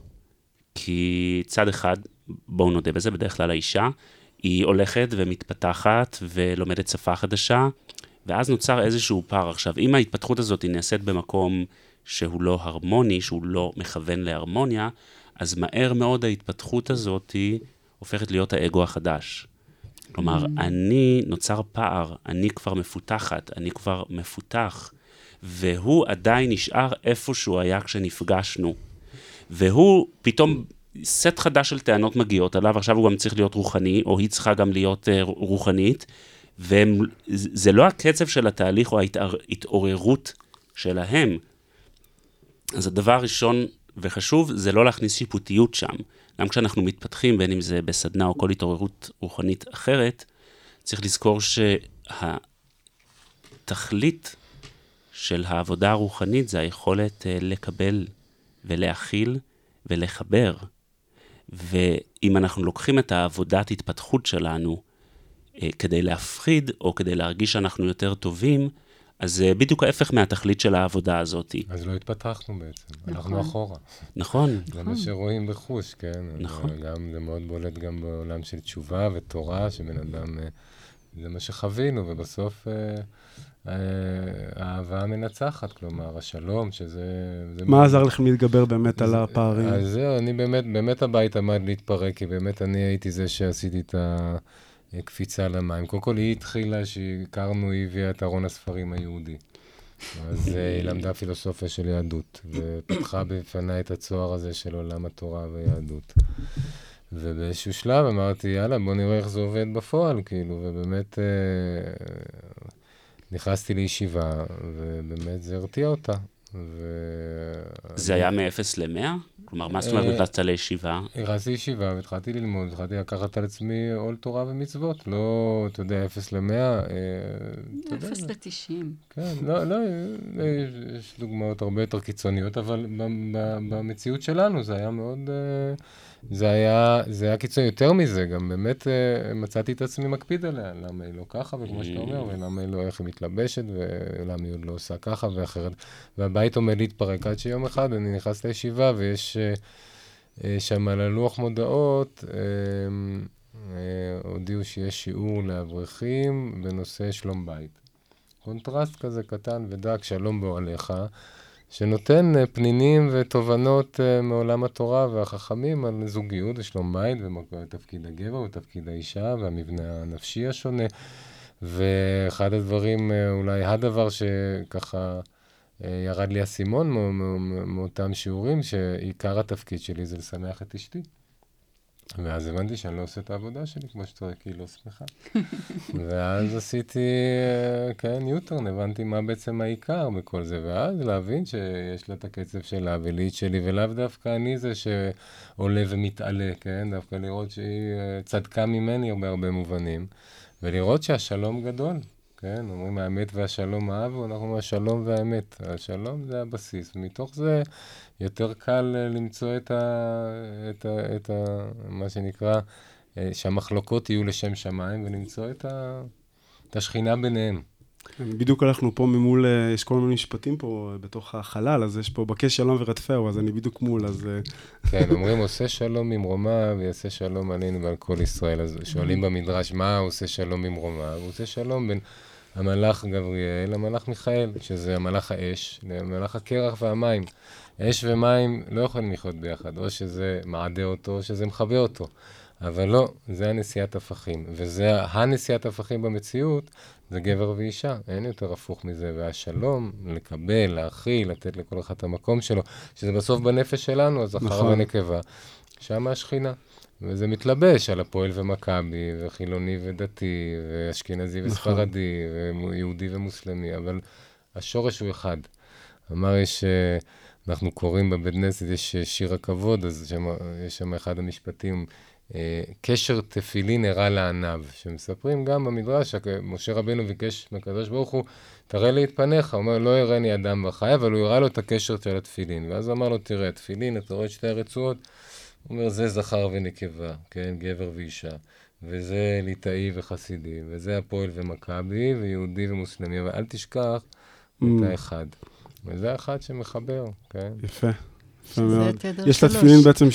כי צד אחד, בואו נודה בזה, בדרך כלל האישה, היא הולכת ומתפתחת ולומדת שפה חדשה, ואז נוצר איזשהו פער. עכשיו, אם ההתפתחות הזאת היא נעשית במקום שהוא לא הרמוני, שהוא לא מכוון להרמוניה, אז מהר מאוד ההתפתחות הזאת הופכת להיות האגו החדש. כלומר, mm. אני, נוצר פער, אני כבר מפותחת, אני כבר מפותח, והוא עדיין נשאר איפה שהוא היה כשנפגשנו. והוא פתאום, סט חדש של טענות מגיעות עליו, עכשיו הוא גם צריך להיות רוחני, או היא צריכה גם להיות uh, רוחנית, וזה לא הקצב של התהליך או ההתעוררות שלהם. אז הדבר הראשון וחשוב זה לא להכניס שיפוטיות שם. גם כשאנחנו מתפתחים, בין אם זה בסדנה או כל התעוררות רוחנית אחרת, צריך לזכור שהתכלית של העבודה הרוחנית זה היכולת אה, לקבל ולהכיל ולחבר. ואם אנחנו לוקחים את העבודת התפתחות שלנו כדי להפחיד, או כדי להרגיש שאנחנו יותר טובים, אז זה בדיוק ההפך מהתכלית של העבודה הזאת. אז לא התפתחנו בעצם, נכון. אנחנו אחורה. נכון. זה מה שרואים בחוש, כן? נכון. גם, זה מאוד בולט גם בעולם של תשובה ותורה, שבן אדם, אה, זה מה שחווינו, ובסוף אה, האהבה מנצחת, כלומר, השלום, שזה... מה עזר לכם להתגבר באמת על הפערים? אז זהו, אני באמת, באמת הבית עמד להתפרק, כי באמת אני הייתי זה שעשיתי את ה... קפיצה למים. קודם כל היא התחילה, שהכרנו, היא הביאה את ארון הספרים היהודי. אז אה, היא למדה פילוסופיה של יהדות, ופתחה בפניי את הצוהר הזה של עולם התורה והיהדות. ובאיזשהו שלב אמרתי, יאללה, בוא נראה איך זה עובד בפועל, כאילו, ובאמת אה, נכנסתי לישיבה, ובאמת זה הרתיע אותה. ו... זה היה מ-0 ל-100? כלומר, מה זאת אומרת אה, נכנסת לישיבה? נכנסתי לישיבה והתחלתי ללמוד, התחלתי לקחת על עצמי עול תורה ומצוות, לא, אתה יודע, 0 ל-100. 0 ל-90. כן, לא, לא, יש דוגמאות הרבה יותר קיצוניות, אבל במציאות שלנו זה היה מאוד... זה היה, זה היה קיצוני יותר מזה, גם באמת מצאתי את עצמי מקפיד עליה, למה היא לא ככה, וכמו שאתה אומר. ולמה היא לא, איך היא מתלבשת, ולמה היא עוד לא עושה ככה ואחרת. והבית עומד להתפרק עד שיום אחד אני נכנס לישיבה, ויש uh, uh, שם על הלוח מודעות, uh, הודיעו שיש שיעור לאברכים בנושא שלום בית. קונטרסט כזה קטן ודק, שלום באוהליך. שנותן אה, פנינים ותובנות אה, מעולם התורה והחכמים על זוגיות ושלום בית ותפקיד הגבר ותפקיד האישה והמבנה הנפשי השונה. ואחד הדברים, אה, אולי הדבר שככה ירד לי האסימון מאותם שיעורים, שעיקר התפקיד שלי זה לשמח את אשתי. ואז הבנתי שאני לא עושה את העבודה שלי כמו שצריך, כי היא לא שמחה. ואז עשיתי, אה, כן, יוטרן, הבנתי מה בעצם העיקר בכל זה, ואז להבין שיש לה את הקצב שלה ולי את שלי, ולאו דווקא אני זה שעולה ומתעלה, כן? דווקא לראות שהיא אה, צדקה ממני בהרבה מובנים, ולראות שהשלום גדול. כן, אומרים האמת והשלום אהבו, אנחנו אומרים השלום והאמת. השלום זה הבסיס, ומתוך זה יותר קל אה, למצוא את ה... את ה... את ה... מה שנקרא, אה, שהמחלוקות יהיו לשם שמיים ולמצוא את, ה, את השכינה ביניהם. בדיוק הלכנו פה ממול, אה, יש כל מיני משפטים פה בתוך החלל, אז יש פה בקש שלום ורדפהו, אז אני בדיוק מול, אז... כן, אומרים, עושה שלום ממרומה ויעשה שלום עלינו ועל כל ישראל. אז שואלים במדרש, מה עושה שלום ממרומה? הוא עושה שלום בין המלאך גבריאל למלאך מיכאל, שזה המלאך האש, למלאך הקרח והמים. אש ומים לא יכולים לחיות ביחד, או שזה מעדה אותו, או שזה מכבה אותו. אבל לא, זה הנשיאת הפכים. וזה הנשיאת הפכים במציאות, זה גבר ואישה, אין יותר הפוך מזה. והשלום, לקבל, להכיל, לתת לכל אחד את המקום שלו, שזה בסוף בנפש שלנו, אז זכר נכון. ונקבה, שם השכינה. וזה מתלבש על הפועל ומכבי, וחילוני ודתי, ואשכנזי נכון. וספרדי, ויהודי ומוסלמי, אבל השורש הוא אחד. אמר יש, אה, אנחנו קוראים בבית כנסת, יש שיר הכבוד, אז שם, יש שם אחד המשפטים, אה, קשר תפילין הראה לעניו, שמספרים גם במדרש, משה רבינו ביקש מהקדוש ברוך הוא, תראה לי את פניך, הוא אומר, לא יראני אדם וחי, אבל הוא הראה לו את הקשר של התפילין. ואז אמר לו, תראה, התפילין, אתה רואה את שתי הרצועות? הוא אומר, זה זכר ונקבה, כן, גבר ואישה. וזה ליטאי וחסידי, וזה הפועל ומכבי, ויהודי ומוסלמי, אבל אל תשכח mm. את האחד. וזה האחד שמחבר, כן? יפה. יש לתפילין בעצם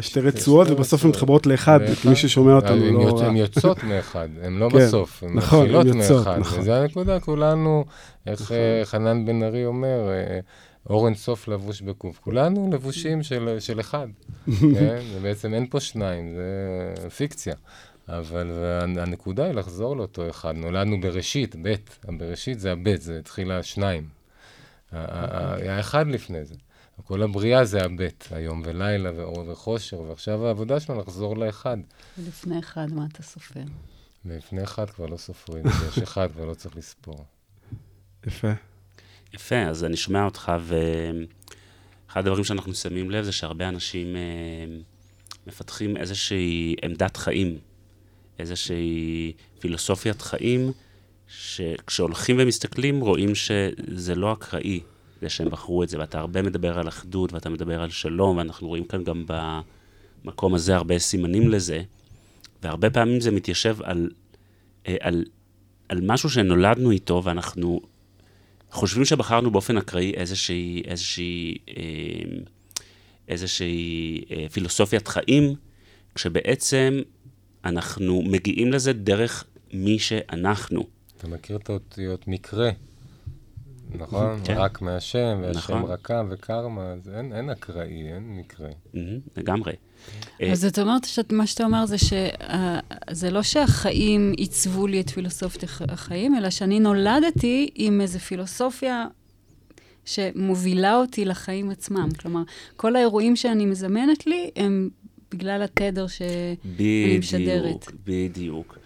שתי רצועות, ובסוף הן מתחברות לאחד, מי ששומע אותנו לא... הן יוצאות מאחד, הן לא כן, בסוף, הן נכון, מתחילות מאחד. נכון. וזה הנקודה, כולנו, איך נכון. אה, חנן בן ארי אומר, אור אין סוף לבוש בקוף. כולנו לבושים של אחד, כן? ובעצם אין פה שניים, זה פיקציה. אבל הנקודה היא לחזור לאותו אחד. נולדנו בראשית, ב', הבראשית זה הב', זה התחילה שניים. היה אחד לפני זה. כל הבריאה זה הבט, היום ולילה ואור וחושר, ועכשיו העבודה שלנו לחזור לאחד. ולפני אחד, מה אתה סופר? לפני אחד כבר לא סופרים, יש אחד כבר לא צריך לספור. יפה. יפה, אז אני שומע אותך, ואחד הדברים שאנחנו שמים לב זה שהרבה אנשים אה, מפתחים איזושהי עמדת חיים, איזושהי פילוסופיית חיים, שכשהולכים ומסתכלים רואים שזה לא אקראי, זה שהם בחרו את זה, ואתה הרבה מדבר על אחדות, ואתה מדבר על שלום, ואנחנו רואים כאן גם במקום הזה הרבה סימנים לזה, והרבה פעמים זה מתיישב על, אה, על, על משהו שנולדנו איתו, ואנחנו חושבים שבחרנו באופן אקראי איזושהי, איזושהי, אה, איזושהי אה, פילוסופיית חיים, כשבעצם אנחנו מגיעים לזה דרך מי שאנחנו. אתה מכיר את האותיות מקרה? נכון? כן. רק מהשם, והשם נכון. רקה וקרמה, אז אין, אין אקראי, אין מקרה. לגמרי. אז זאת אומרת, שמה שאתה אומר זה שזה לא שהחיים עיצבו לי את פילוסופית החיים, אלא שאני נולדתי עם איזו פילוסופיה שמובילה אותי לחיים עצמם. כלומר, כל האירועים שאני מזמנת לי הם בגלל התדר שאני משדרת. בדיוק, בדיוק.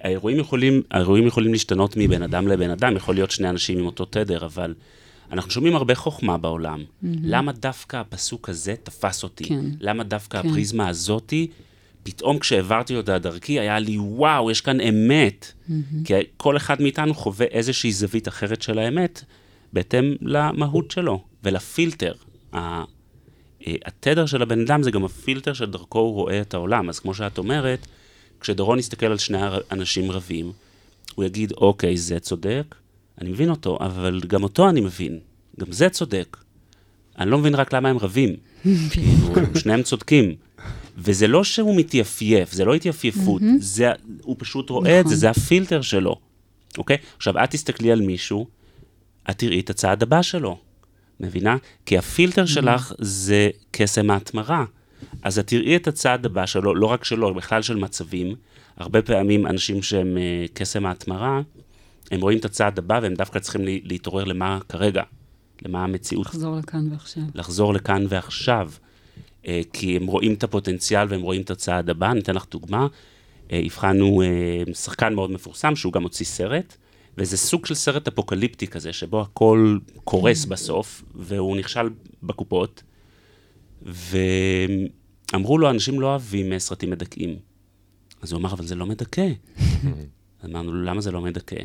האירועים יכולים, האירועים יכולים להשתנות מבין אדם לבין אדם, יכול להיות שני אנשים עם אותו תדר, אבל אנחנו שומעים הרבה חוכמה בעולם. Mm-hmm. למה דווקא הפסוק הזה תפס אותי? כן. למה דווקא כן. הפריזמה הזאתי, פתאום כשהעברתי אותה דרכי, היה לי, וואו, יש כאן אמת. Mm-hmm. כי כל אחד מאיתנו חווה איזושהי זווית אחרת של האמת, בהתאם למהות שלו ולפילטר. אה, התדר של הבן אדם זה גם הפילטר שדרכו הוא רואה את העולם. אז כמו שאת אומרת, כשדורון יסתכל על שני אנשים רבים, הוא יגיד, אוקיי, זה צודק, אני מבין אותו, אבל גם אותו אני מבין, גם זה צודק. אני לא מבין רק למה הם רבים. שניהם צודקים. וזה לא שהוא מתייפייף, זה לא התייפייפות, זה, הוא פשוט רואה את זה, נכון. זה הפילטר שלו, אוקיי? עכשיו, את תסתכלי על מישהו, את תראי את הצעד הבא שלו, מבינה? כי הפילטר שלך זה קסם ההתמרה. אז את תראי את הצעד הבא שלו, לא רק שלו, בכלל של מצבים. הרבה פעמים אנשים שהם uh, קסם ההתמרה, הם רואים את הצעד הבא והם דווקא צריכים להתעורר למה כרגע, למה המציאות. לחזור לכאן ועכשיו. לחזור לכאן ועכשיו. Uh, כי הם רואים את הפוטנציאל והם רואים את הצעד הבא. אני אתן לך דוגמה. Uh, הבחנו שחקן מאוד מפורסם, שהוא גם הוציא סרט, וזה סוג של סרט אפוקליפטי כזה, שבו הכל קורס בסוף, והוא נכשל בקופות. ואמרו לו, אנשים לא אוהבים סרטים מדכאים. אז הוא אמר, אבל זה לא מדכא. אמרנו לו, למה זה לא מדכא?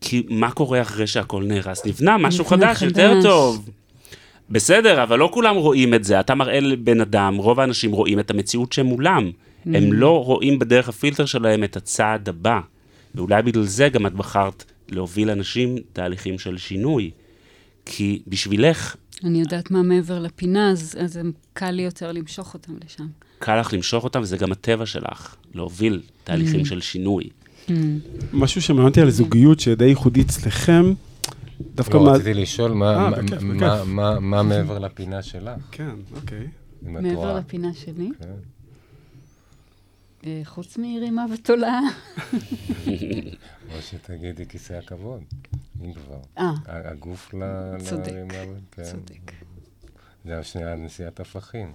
כי מה קורה אחרי שהכל נהרס? נבנה משהו חדש, יותר טוב. בסדר, אבל לא כולם רואים את זה. אתה מראה לבן אדם, רוב האנשים רואים את המציאות שמולם. הם לא רואים בדרך הפילטר שלהם את הצעד הבא, ואולי בגלל זה גם את בחרת להוביל אנשים תהליכים של שינוי. כי בשבילך... אני יודעת מה מעבר לפינה, אז, אז קל לי יותר למשוך אותם לשם. קל לך למשוך אותם, וזה גם הטבע שלך, להוביל תהליכים mm. של שינוי. Mm. משהו שמעניין אותי על זוגיות שדי ייחודי אצלכם, דווקא לא, מה... רציתי לשאול, מה, 아, אה, בכיף, מה, בכיף. מה, מה, מה מעבר לפינה שלך? כן, אוקיי. מעבר לפינה שלי? כן. אה, חוץ מרימה ותולעה. או שתגידי כיסא הכבוד, אם כבר. אה. הגוף ל... צודק, כן. צודק. זה השנייה נשיאת הפכים.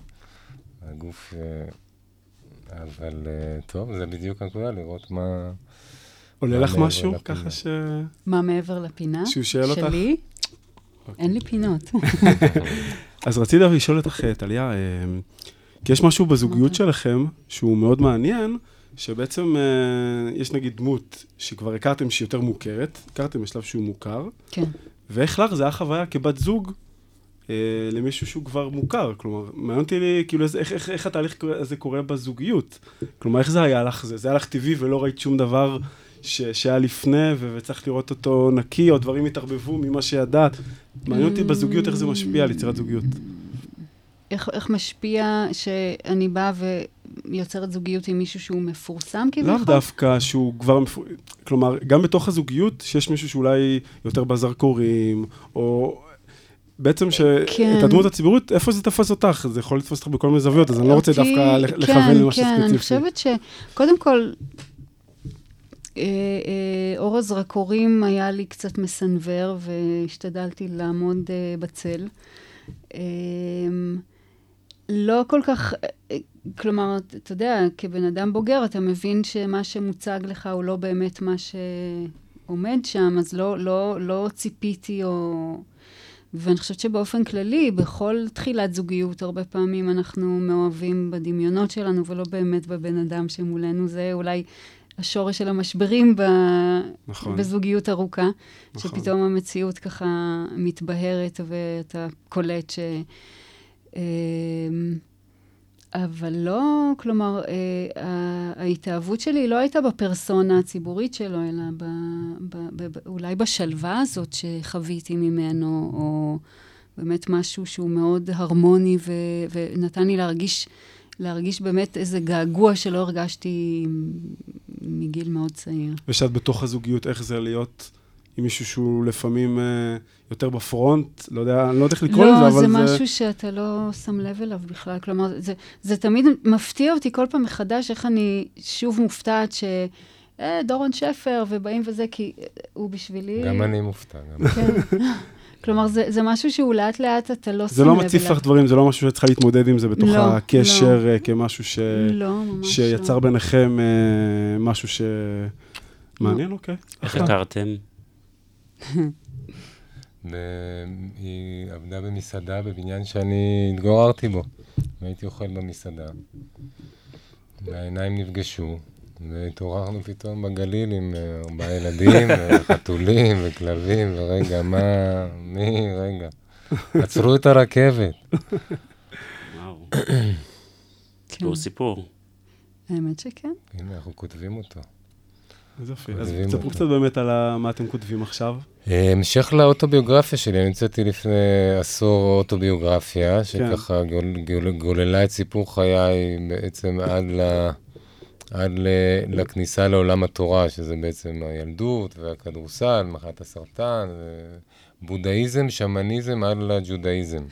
הגוף... אה, אבל טוב, זה בדיוק הנקודה, לראות מה... עולה לך משהו ככה ש... מה מעבר לפינה? שהוא שואל אותך? שלי? אוקיי. אין לי פינות. אז רציתי לשאול אותך, טליה, כי יש משהו בזוגיות אוקיי. שלכם שהוא מאוד מעניין, שבעצם אה, יש נגיד דמות שכבר הכרתם שהיא יותר מוכרת, הכרתם בשלב שהוא מוכר. כן. ואיך לך זה היה חוויה כבת זוג אה, למישהו שהוא כבר מוכר? כלומר, מעניין אותי לי, כאילו, איך, איך, איך, איך התהליך הזה קורה בזוגיות? כלומר, איך זה היה לך? זה, זה היה לך טבעי ולא ראית שום דבר ש, שהיה לפני ו, וצריך לראות אותו נקי, או דברים התערבבו ממה שידעת. מעניין אותי בזוגיות איך זה משפיע על יצירת זוגיות. איך, איך משפיע שאני באה ויוצרת זוגיות עם מישהו שהוא מפורסם כביכול? לאו דווקא שהוא כבר מפורסם, כלומר, גם בתוך הזוגיות, שיש מישהו שאולי יותר בזרקורים, או בעצם שאת כן. הדמות הציבורית, איפה זה תפס אותך? זה יכול לתפוס אותך בכל מיני זוויות, אז אני לא רוצה דווקא כן, לכוון למשהו כן, ספציפי. כן, אני חושבת שקודם כל, אה, אה, אור הזרקורים היה לי קצת מסנוור, והשתדלתי לעמוד אה, בצל. לא כל כך, כלומר, אתה יודע, כבן אדם בוגר, אתה מבין שמה שמוצג לך הוא לא באמת מה שעומד שם, אז לא, לא, לא ציפיתי או... ואני חושבת שבאופן כללי, בכל תחילת זוגיות, הרבה פעמים אנחנו מאוהבים בדמיונות שלנו, ולא באמת בבן אדם שמולנו. זה אולי השורש של המשברים ב... נכון. בזוגיות ארוכה, נכון. שפתאום המציאות ככה מתבהרת, ואתה קולט ש... אמ, אבל לא, כלומר, אה, ההתאהבות שלי לא הייתה בפרסונה הציבורית שלו, אלא ב, ב, ב, אולי בשלווה הזאת שחוויתי ממנו, או באמת משהו שהוא מאוד הרמוני ו, ונתן לי להרגיש, להרגיש באמת איזה געגוע שלא הרגשתי מגיל מאוד צעיר. ושאת בתוך הזוגיות, איך זה להיות עם מישהו שהוא לפעמים... אה, יותר בפרונט, לא יודע, אני לא יודע איך לקרוא לא, לזה, אבל זה... לא, זה משהו שאתה לא שם לב אליו בכלל. כלומר, זה, זה תמיד מפתיע אותי כל פעם מחדש, איך אני שוב מופתעת ש... אה, דורון שפר, ובאים וזה, כי הוא בשבילי... גם אני מופתע. גם. כן. כלומר, זה, זה משהו שהוא לאט לאט אתה לא שם לב אליו. זה לא מציף לך דברים, זה לא משהו שאת צריכה להתמודד עם זה בתוך לא, הקשר, לא. כמשהו ש... לא, ממש שיצר לא. ביניכם אה, משהו ש... מעניין, אוקיי. איך הכרתם? היא עבדה במסעדה בבניין שאני התגוררתי בו, והייתי אוכל במסעדה. והעיניים נפגשו, והתעוררנו פתאום בגליל עם אה, ארבעה ילדים, וחתולים וכלבים, ורגע, מה, מי, רגע. עצרו את הרכבת. וואו. כן. סיפור. האמת שכן. הנה, אנחנו כותבים אותו. איזה יופי. אז תספרו קצת באמת על מה אתם כותבים עכשיו. אה, המשך לאוטוביוגרפיה שלי, אני הוצאתי לפני עשור אוטוביוגרפיה, כן. שככה גוללה את סיפור חיי בעצם עד, ל, עד ל, לכניסה לעולם התורה, שזה בעצם הילדות והכדורסל, מחלת הסרטן, בודהיזם, שמניזם עד לג'ודהיזם.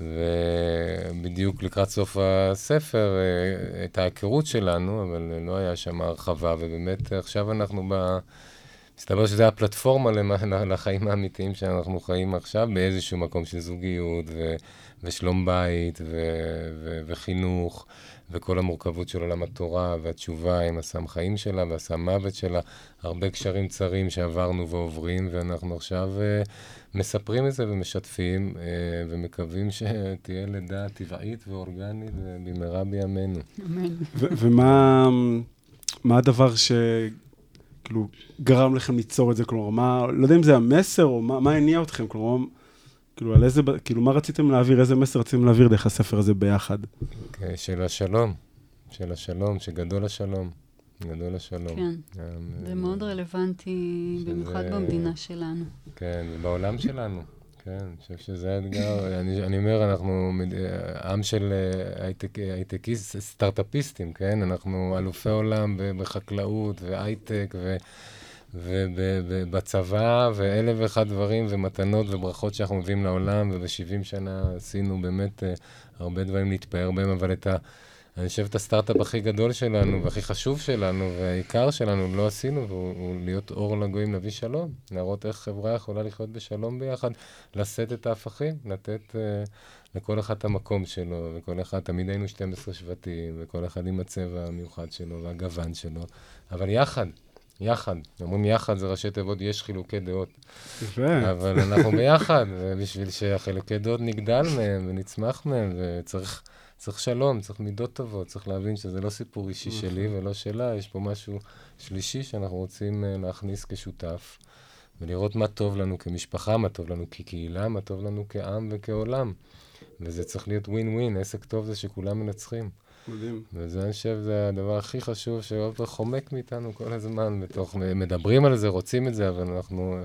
ובדיוק לקראת סוף הספר אה, את ההיכרות שלנו, אבל לא היה שם הרחבה, ובאמת עכשיו אנחנו ב... מסתבר שזה הפלטפורמה לחיים האמיתיים שאנחנו חיים עכשיו, באיזשהו מקום של זוגיות ו... ושלום בית ו... ו... וחינוך, וכל המורכבות של עולם התורה, והתשובה עם הסם חיים שלה והסם מוות שלה, הרבה קשרים צרים שעברנו ועוברים, ואנחנו עכשיו... Uh, מספרים את זה ומשתפים, אה, ומקווים שתהיה לידה טבעית ואורגנית במהרה בימינו. אמן. ומה הדבר ש... כאילו, גרם לכם ליצור את זה? כלומר, מה, לא יודע אם זה המסר, או מה, מה הניע אתכם? כלומר, כאילו, על איזה, כאילו, מה רציתם להעביר, איזה מסר רציתם להעביר דרך הספר הזה ביחד? Okay, של השלום. של השלום, שגדול השלום. גדול השלום. כן, זה מאוד רלוונטי, במיוחד במדינה שלנו. כן, ובעולם שלנו. כן, אני חושב שזה האתגר. אני, אני אומר, אנחנו עם של הייטקיסט, סטארט-אפיסטים, כן? אנחנו אלופי עולם בחקלאות והייטק ו... ובצבא, ואלף ואחד דברים ומתנות וברכות שאנחנו מביאים לעולם, וב-70 שנה עשינו באמת הרבה דברים להתפאר בהם, אבל את ה... אני חושב את הסטארט-אפ הכי גדול שלנו, והכי חשוב שלנו, והעיקר שלנו, לא עשינו, והוא להיות אור לגויים, להביא שלום. להראות איך חברה יכולה לחיות בשלום ביחד, לשאת את ההפכים, לתת uh, לכל אחד את המקום שלו, וכל אחד, תמיד היינו 12 שבטים, וכל אחד עם הצבע המיוחד שלו והגוון שלו, אבל יחד, יחד. אומרים יחד זה ראשי תיבות, יש חילוקי דעות. יפה. אבל אנחנו ביחד, ובשביל שהחילוקי דעות נגדל מהם ונצמח מהם, וצריך... צריך שלום, צריך מידות טובות, צריך להבין שזה לא סיפור אישי נכון. שלי ולא שלה, יש פה משהו שלישי שאנחנו רוצים uh, להכניס כשותף, ולראות מה טוב לנו כמשפחה, מה טוב לנו כקהילה, מה טוב לנו כעם וכעולם. וזה צריך להיות ווין ווין, עסק טוב זה שכולם מנצחים. מדהים. וזה, אני חושב, זה הדבר הכי חשוב שעופר חומק מאיתנו כל הזמן, בתוך, מדברים על זה, רוצים את זה, אבל אנחנו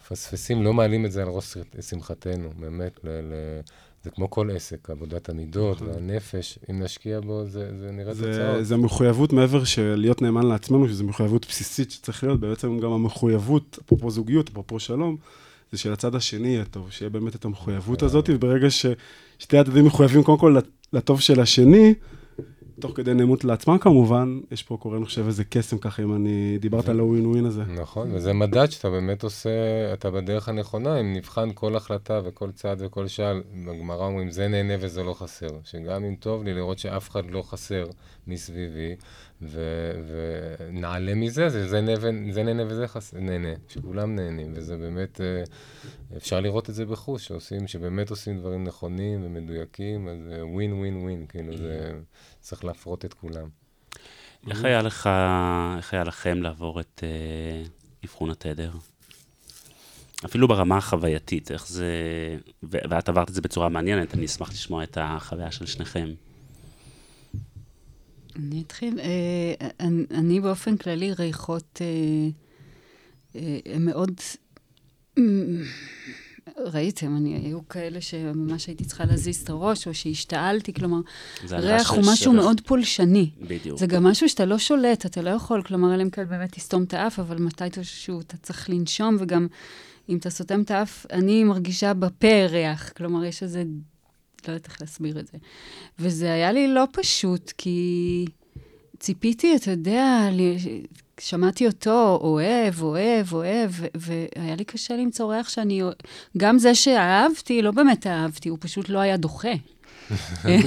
מפספסים, לא מעלים את זה על ראש שמחתנו, באמת, ל... ל זה כמו כל עסק, עבודת המידות נכון. והנפש, אם נשקיע בו, זה, זה נראה זה, תוצאות. זה מחויבות מעבר של להיות נאמן לעצמנו, שזו מחויבות בסיסית שצריך להיות, בעצם גם המחויבות, אפרופו זוגיות, אפרופו שלום, זה שלצד השני יהיה טוב, שיהיה באמת את המחויבות הזאת, וברגע ששתי הצדדים מחויבים קודם כל לטוב של השני, תוך כדי נעימות לעצמם כמובן, יש פה, קורה, אני חושב, איזה קסם ככה, אם אני... דיברת על הווין ווין הזה. נכון, וזה מדד שאתה באמת עושה, אתה בדרך הנכונה, אם נבחן כל החלטה וכל צעד וכל שעל, בגמרא אומרים, זה נהנה וזה לא חסר. שגם אם טוב לי לראות שאף אחד לא חסר מסביבי, ונעלה מזה, זה, זה, נהנה, זה נהנה וזה חס... נהנה, שכולם נהנים, וזה באמת, אה, אפשר לראות את זה בחוש, שעושים, שבאמת עושים דברים נכונים ומדויקים, אז ווין ווין ווין, כאילו זה צריך להפרות את כולם. איך היה לך, איך היה לכם לעבור את אה, אבחון התדר? אפילו ברמה החווייתית, איך זה... ואת עברת את זה בצורה מעניינת, אני אשמח לשמוע את החוויה של שניכם. אני אתחיל. אה, אני, אני באופן כללי, ריחות אה, אה, מאוד... ראיתם, אני, היו כאלה שממש הייתי צריכה להזיז את הראש, או שהשתעלתי, כלומר, ריח הוא משהו שרח. מאוד פולשני. בדיוק. זה גם משהו שאתה לא שולט, אתה לא יכול, כלומר, אלא אם כן באמת תסתום את האף, אבל מתישהו אתה צריך לנשום, וגם אם אתה סותם את האף, אני מרגישה בפה ריח, כלומר, יש איזה לא יודעת איך להסביר את זה. וזה היה לי לא פשוט, כי ציפיתי, אתה יודע, שמעתי אותו אוהב, אוהב, אוהב, והיה לי קשה למצוא ריח שאני... גם זה שאהבתי, לא באמת אהבתי, הוא פשוט לא היה דוחה. האמת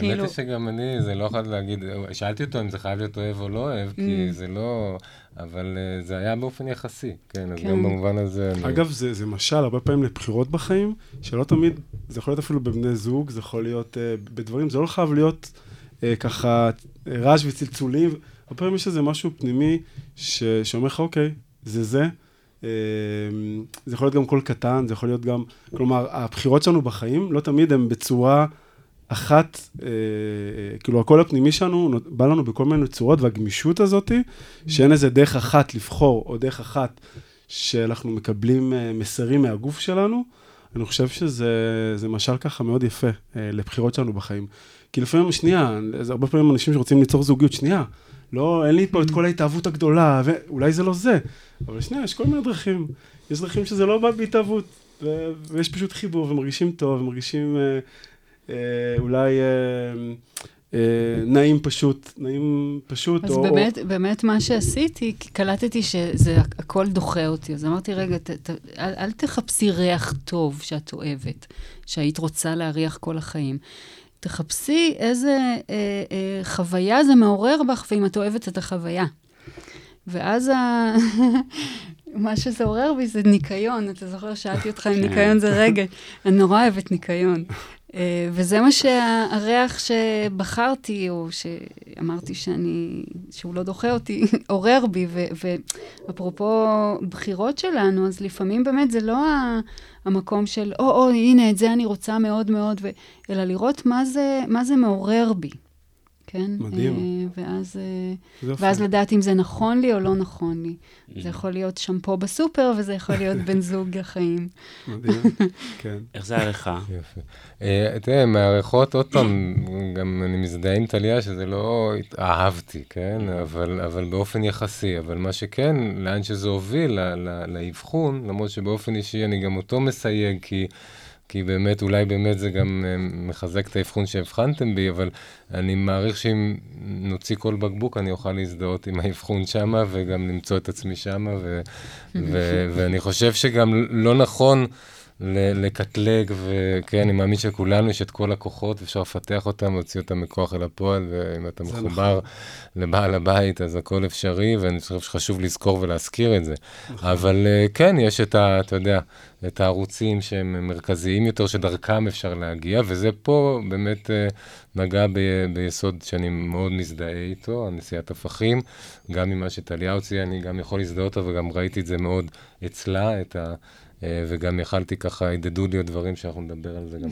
כאילו- היא שגם אני, זה לא יכול להגיד, שאלתי אותו אם זה חייב להיות אוהב או לא אוהב, כי mm. זה לא... אבל uh, זה היה באופן יחסי, כן, אז כן. גם במובן הזה... אגב. זה, משל הרבה פעמים לבחירות בחיים, שלא תמיד, זה יכול להיות אפילו בבני זוג, זה יכול להיות uh, בדברים, זה לא חייב להיות uh, ככה רעש וצלצולים, הרבה פעמים יש איזה משהו פנימי שאומר לך, אוקיי, זה זה. Uh, זה יכול להיות גם קול קטן, זה יכול להיות גם, כלומר, הבחירות שלנו בחיים לא תמיד הן בצורה... אחת, אה, אה, כאילו הקול הפנימי שלנו בא לנו בכל מיני צורות, והגמישות הזאת, שאין איזה דרך אחת לבחור, או דרך אחת שאנחנו מקבלים אה, מסרים מהגוף שלנו, אני חושב שזה משל ככה מאוד יפה אה, לבחירות שלנו בחיים. כי לפעמים, שנייה, זה הרבה פעמים אנשים שרוצים ליצור זוגיות, שנייה, לא, אין לי פה את כל ההתאהבות הגדולה, ואולי זה לא זה, אבל שנייה, יש כל מיני דרכים. יש דרכים שזה לא בא בהתאהבות, ויש פשוט חיבור, ומרגישים טוב, ומרגישים... אה, אה, אולי אה, אה, נעים פשוט, נעים פשוט. אז או, באמת, או... באמת מה שעשיתי, קלטתי שזה הכל דוחה אותי. אז אמרתי, רגע, ת, ת, אל, אל תחפשי ריח טוב שאת אוהבת, שהיית רוצה להריח כל החיים. תחפשי איזה אה, אה, חוויה זה מעורר בך, ואם את אוהבת את החוויה. ואז ה... מה שזה עורר בי זה ניקיון. אתה זוכר, שאלתי אותך אם כן. ניקיון זה רגע. אני נורא אוהבת ניקיון. אה, וזה מה שהריח שבחרתי, או שאמרתי שאני, שהוא לא דוחה אותי, עורר בי. ואפרופו בחירות שלנו, אז לפעמים באמת זה לא המקום של, או, או, הנה, את זה אני רוצה מאוד מאוד. אלא לראות מה זה, מה זה מעורר בי. כן? מדהים. אה, ואז, אה. ואז לדעת אם זה נכון לי או לא נכון לי. זה יכול להיות שמפו בסופר, וזה יכול להיות בן זוג החיים. מדהים, כן. איך זה היה לך? יפה. אה, תראה, מהריחות, עוד פעם, גם אני מזדהה עם טליה שזה לא אהבתי, כן? אבל, אבל באופן יחסי. אבל מה שכן, לאן שזה הוביל, ל- ל- לאבחון, למרות שבאופן אישי אני גם אותו מסייג, כי... כי באמת, אולי באמת זה גם אה, מחזק את האבחון שהבחנתם בי, אבל אני מעריך שאם נוציא כל בקבוק, אני אוכל להזדהות עם האבחון שמה, וגם למצוא את עצמי שמה, ו- ו- ואני חושב שגם לא נכון לקטלג, וכן, אני מאמין שלכולנו יש את כל הכוחות, אפשר לפתח אותם, להוציא אותם מכוח אל הפועל, ואם אתה מחובר לבעל הבית, אז הכל אפשרי, ואני חושב שחשוב לזכור ולהזכיר את זה. אבל אה, כן, יש את ה... אתה יודע, את הערוצים שהם מרכזיים יותר, שדרכם אפשר להגיע, וזה פה באמת אה, נגע ב- ביסוד שאני מאוד מזדהה איתו, הנשיאת הפכים, גם ממה שטליה הוציאה, אני גם יכול להזדהות, וגם ראיתי את זה מאוד אצלה, את ה... אה, וגם יכלתי ככה, הדהדו לי עוד דברים שאנחנו נדבר על זה גם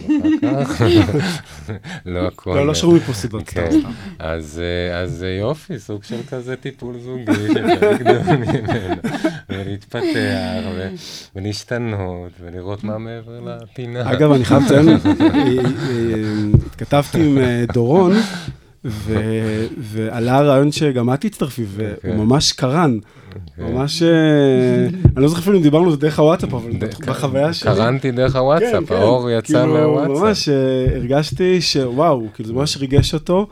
אחר כך. לא הכל. לא, לא שרו מפה סתם, כן. אז, אה, אה, יופי, סוג של כזה טיפול זוגי ולהתפתח, ולהשתנות, ולראות מה מעבר לפינה. אגב, אני חייב לציין, התכתבתי עם דורון, ו- ועלה הרעיון שגם את תצטרפי, והוא כן. ממש קרן. כן. ממש, אה, אני לא זוכר אפילו אם דיברנו על זה דרך הוואטסאפ, אבל בחוויה שלי. קרנתי דרך כן, הוואטסאפ, כן. האור יצא כאילו, מהוואטסאפ. ממש אה, הרגשתי שוואו, כאילו זה ממש ריגש אותו,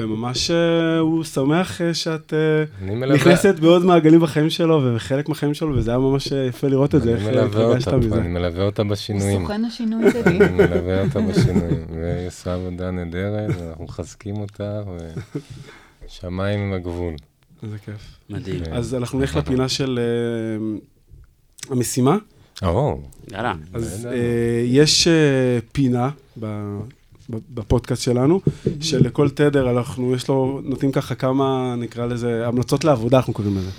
וממש אה, הוא שמח אה, שאת אה, נכנסת בעוד מעגלים בחיים שלו, וחלק מהחיים שלו, וזה היה ממש יפה לראות את זה, איך התרגשת מזה. אני מלווה אותה בשינויים. סוכן השינוי שלי. אני מלווה אותה בשינויים, והיא עושה עבודה נהדרת, ואנחנו מחזקים אותה, ושמיים עם הגבול. איזה כיף. מדהים. כן. אז אנחנו נלך לפינה של המשימה. או, יאללה. אז. יש פינה בפודקאסט שלנו, שלכל תדר אנחנו, יש לו, נותנים ככה כמה, נקרא לזה, המלצות לעבודה, אנחנו קוראים לזה.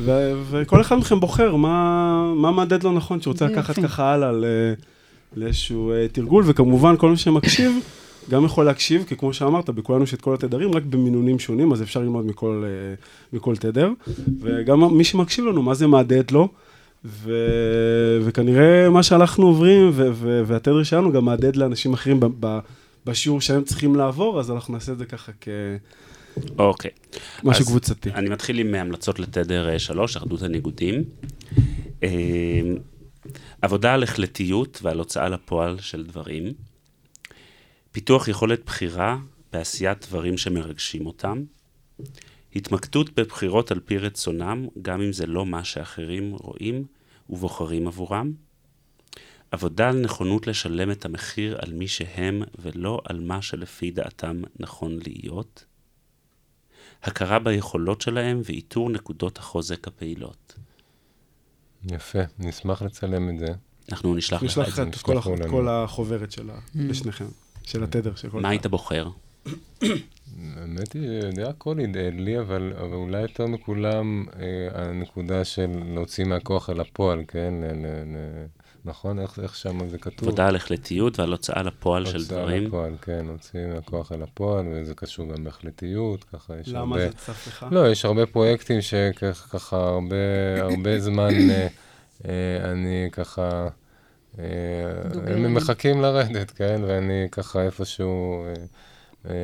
ו- וכל אחד מכם בוחר מה, מה מהדהד לו נכון, שהוא רוצה זה לקחת. ככה הלאה לאיזשהו אה, תרגול, וכמובן כל מי שמקשיב, גם יכול להקשיב, כי כמו שאמרת, בכולנו יש את כל התדרים, רק במינונים שונים, אז אפשר ללמוד מכל, אה, מכל תדר. וגם מי שמקשיב לנו, מה זה מהדהד לו, ו... וכנראה מה שאנחנו עוברים, ו... ו... והתדר שלנו גם מהדהד לאנשים אחרים ב... ב... בשיעור שהם צריכים לעבור, אז אנחנו נעשה את זה ככה אוקיי. כמשהו אז קבוצתי. אני מתחיל עם המלצות לתדר 3, אחדות הניגודים. אה, עבודה על החלטיות ועל הוצאה לפועל של דברים. פיתוח יכולת בחירה בעשיית דברים שמרגשים אותם. התמקדות בבחירות על פי רצונם, גם אם זה לא מה שאחרים רואים ובוחרים עבורם. עבודה על נכונות לשלם את המחיר על מי שהם ולא על מה שלפי דעתם נכון להיות. הכרה ביכולות שלהם ואיתור נקודות החוזק הפעילות. יפה, נשמח לצלם את זה. אנחנו נשלח לך נשלח את זה. לך את כל, החוברת של ה... לשניכם, של התדר של כל מה. היית בוחר? האמת היא, די הכל הדהד לי, אבל, אבל אולי יותר מכולם אה, הנקודה של להוציא מהכוח אל הפועל, כן? ל, ל, ל, נכון? איך, איך שם זה כתוב? עבודה על החלטיות ועל הוצאה לפועל של הוצאה דברים. לפועל, כן, להוציא מהכוח אל הפועל, וזה קשור גם בהחלטיות, ככה יש למה הרבה... זה צף לך? לא, יש הרבה פרויקטים שככה הרבה, הרבה זמן אה, אה, אני ככה... אה, הם. מחכים לרדת, כן? ואני ככה איפשהו אה, אה,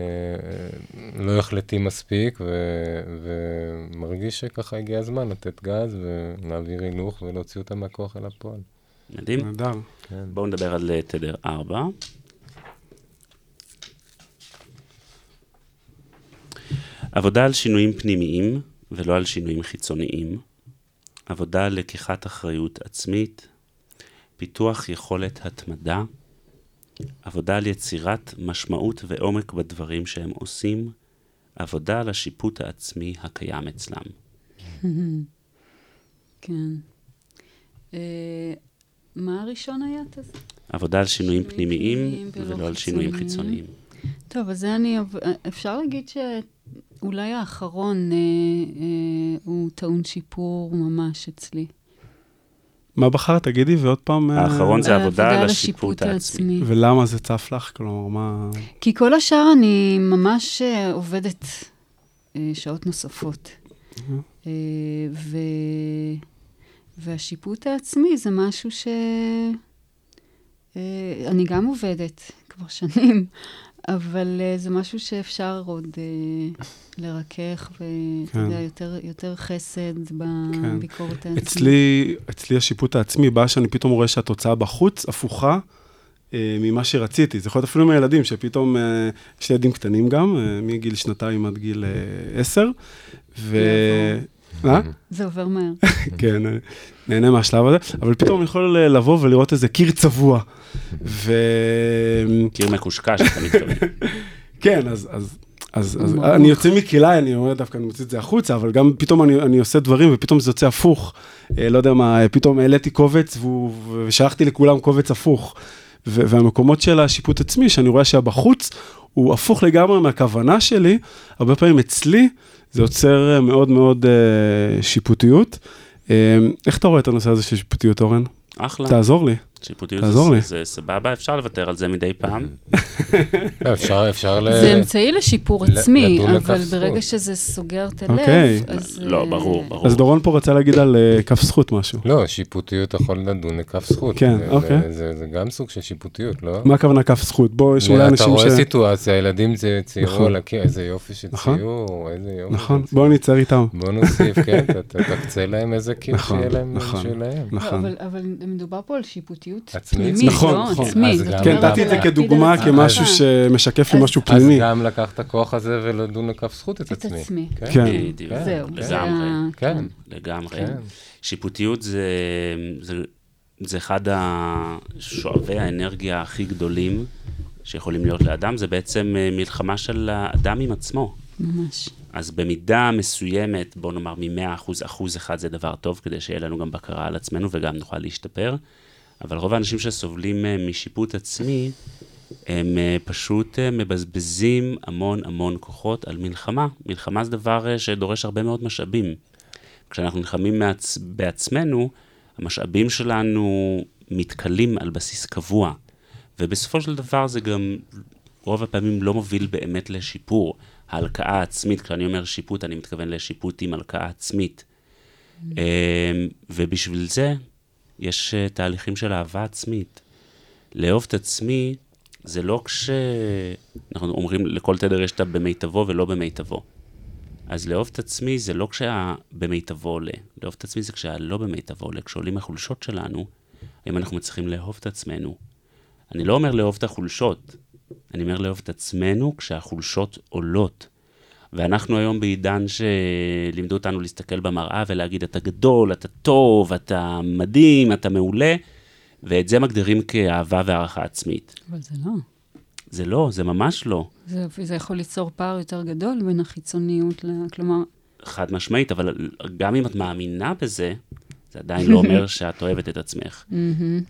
לא החלטי מספיק, ו- ומרגיש שככה הגיע הזמן לתת גז ולהעביר הילוך ולהוציא אותם מהכוח אל הפועל. מדהים. נהדר. כן. בואו נדבר על אה, תדר 4. עבודה על שינויים פנימיים ולא על שינויים חיצוניים. עבודה על לקיחת אחריות עצמית. פיתוח יכולת התמדה. עבודה על יצירת משמעות ועומק בדברים שהם עושים. עבודה על השיפוט העצמי הקיים אצלם. כן. מה הראשון היה? תז- עבודה על שינויים שינויים פנימיים פנימיים ולא על שינויים חיצוניים. טוב, אז זה אני... אפשר להגיד שאולי האחרון אה, אה, הוא טעון שיפור ממש אצלי. מה בחרת? תגידי, ועוד פעם... אה, האחרון זה עבודה על השיפוט העצמי. ולמה זה צף לך? כלומר, מה... כי כל השאר אני ממש אה, עובדת אה, שעות נוספות. אה, ו... והשיפוט העצמי זה משהו ש... אה, אני גם עובדת כבר שנים, אבל אה, זה משהו שאפשר עוד אה, לרכך, ואתה כן. יודע, יותר, יותר חסד בביקורת העצמית. אצלי, אצלי השיפוט העצמי בא שאני פתאום רואה שהתוצאה בחוץ הפוכה ממה שרציתי. זה יכול להיות אפילו עם הילדים, שפתאום, יש לי ילדים קטנים גם, מגיל שנתיים עד גיל עשר, ו... מה? זה עובר מהר. כן, אה, נהנה מהשלב הזה, אבל פתאום אני יכול אה, לבוא ולראות איזה קיר צבוע. ו... קיר מקושקש, אתה מתכוון. כן, אז, אז, אז, אז אני יוצא מכלאי, אני אומר דווקא, אני מוציא את זה החוצה, אבל גם פתאום אני, אני עושה דברים ופתאום זה יוצא הפוך. אה, לא יודע מה, פתאום העליתי קובץ והוא- ושלחתי לכולם קובץ הפוך. ו- והמקומות של השיפוט עצמי, שאני רואה שהבחוץ הוא הפוך לגמרי מהכוונה שלי, הרבה פעמים אצלי זה יוצר אה, מאוד מאוד אה, שיפוטיות. אה, איך אתה רואה את הנושא הזה של שיפוטיות, אורן? אחלה. תעזור לי. שיפוטיות זה- לי. זה סבבה, אפשר לוותר על זה מדי פעם. אפשר, אפשר ל... זה אמצעי לשיפור עצמי, אבל ברגע. שזה סוגר את הלב, אוקיי. אז... לא, אה, ברור, ברור. אז דורון פה רצה להגיד על אה, כף זכות משהו. לא, שיפוטיות יכול לדון לכף זכות. כן, זה- אוקיי. זה- גם סוג של שיפוטיות, לא? מה הכוונה כף זכות? בוא, יש אולי אתה אנשים ש... רואה סיטואציה, ילדים זה ציירו נכון. על הקיר, איזה יופי של נכון. ציור, איזה יופי. נכון, בוא נצייר איתם. בוא נוסיף, כן, תקצה להם איזה קיר שיהיה להם נכון. שלהם. לא, נכון. אבל, אבל מדובר פה על שיפוטיות עצמית? פנימית, נכון, לא נכון. עצמית. אז כן, נתתי את זה כדוגמה. כמשהו שמשקף לי אז- משהו אז פנימי. גם לקח את הכוח הזה ולדון לכף זכות את את עצמי. עצמי. כן. בדיוק. כן, זהו. כן. זה לגמרי. כן. לגמרי. כן. שיפוטיות זה, זה, זה אחד השואבי האנרגיה הכי גדולים שיכולים להיות לאדם, זה בעצם אה, מלחמה של האדם עם עצמו. ממש. אז במידה מסוימת, בוא נאמר מ-100 אחוז, אחוז אחד זה דבר טוב, כדי שיהיה לנו גם בקרה על עצמנו וגם נוכל להשתפר. אבל רוב האנשים שסובלים אה, משיפוט עצמי, הם אה, פשוט אה, מבזבזים המון המון כוחות על מלחמה. מלחמה זה דבר שדורש הרבה מאוד משאבים. כשאנחנו נלחמים מעצ... בעצמנו, המשאבים שלנו מתכלים על בסיס קבוע. ובסופו של דבר זה גם רוב הפעמים לא מוביל באמת לשיפור. ההלקאה העצמית, כשאני אומר שיפוט, אני מתכוון לשיפוט עם הלקאה עצמית. אמ, ובשביל זה יש אה, תהליכים של אהבה עצמית. לאהוב את עצמי זה לא כשאנחנו אומרים לכל תדר יש את הבמיטבו ולא במיטבו. אז לאהוב את עצמי זה לא כשהבמיטבו עולה. לאהוב את עצמי זה כשהלא במיטבו עולה. כשעולים החולשות שלנו, האם אנחנו מצליחים לאהוב את עצמנו. אני לא אומר לאהוב את החולשות, אני אומר לאהוב את עצמנו כשהחולשות עולות. ואנחנו היום בעידן שלימדו אותנו להסתכל במראה ולהגיד, אתה גדול, אתה טוב, אתה מדהים, אתה מעולה, ואת זה מגדירים כאהבה והערכה עצמית. אבל זה לא. זה לא, זה ממש לא. זה, זה יכול ליצור פער יותר גדול בין החיצוניות, ל... כלומר, חד משמעית, אבל גם אם את מאמינה בזה, זה עדיין לא אומר שאת אוהבת את עצמך.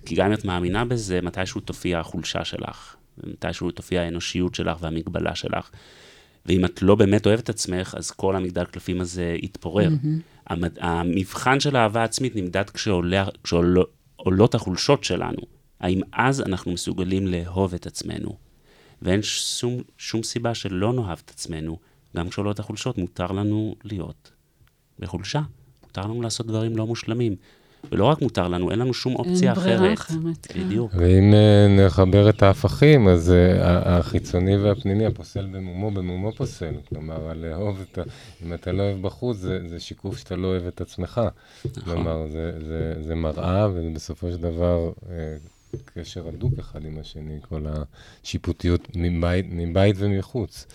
כי גם אם את מאמינה בזה, מתישהו תופיע החולשה שלך, ומתישהו תופיע האנושיות שלך והמגבלה שלך. ואם את לא באמת אוהבת את עצמך, אז כל המגדל קלפים הזה יתפורר. המד... המבחן של האהבה עצמית נמדד כשעולה, כשעולות החולשות שלנו. האם אז אנחנו מסוגלים לאהוב את עצמנו? ואין שום, שום סיבה שלא נאהב את עצמנו. גם כשעולות החולשות, מותר לנו להיות בחולשה. מותר לנו לעשות דברים לא מושלמים. ולא רק מותר לנו, אין לנו שום אופציה אין ברירה אחרת. אחרת. כן. בדיוק. ואם אה, נחבר את ההפכים, אז אה, החיצוני והפנימי, הפוסל במומו, במומו פוסל. כלומר, לאהוב את ה... אם אתה לא אוהב בחוץ, זה, זה שיקוף שאתה לא אוהב את עצמך. נכון. כלומר, זה, זה, זה מראה, ובסופו של דבר אה, קשר הדוק אחד עם השני, כל השיפוטיות מבית, מבית ומחוץ.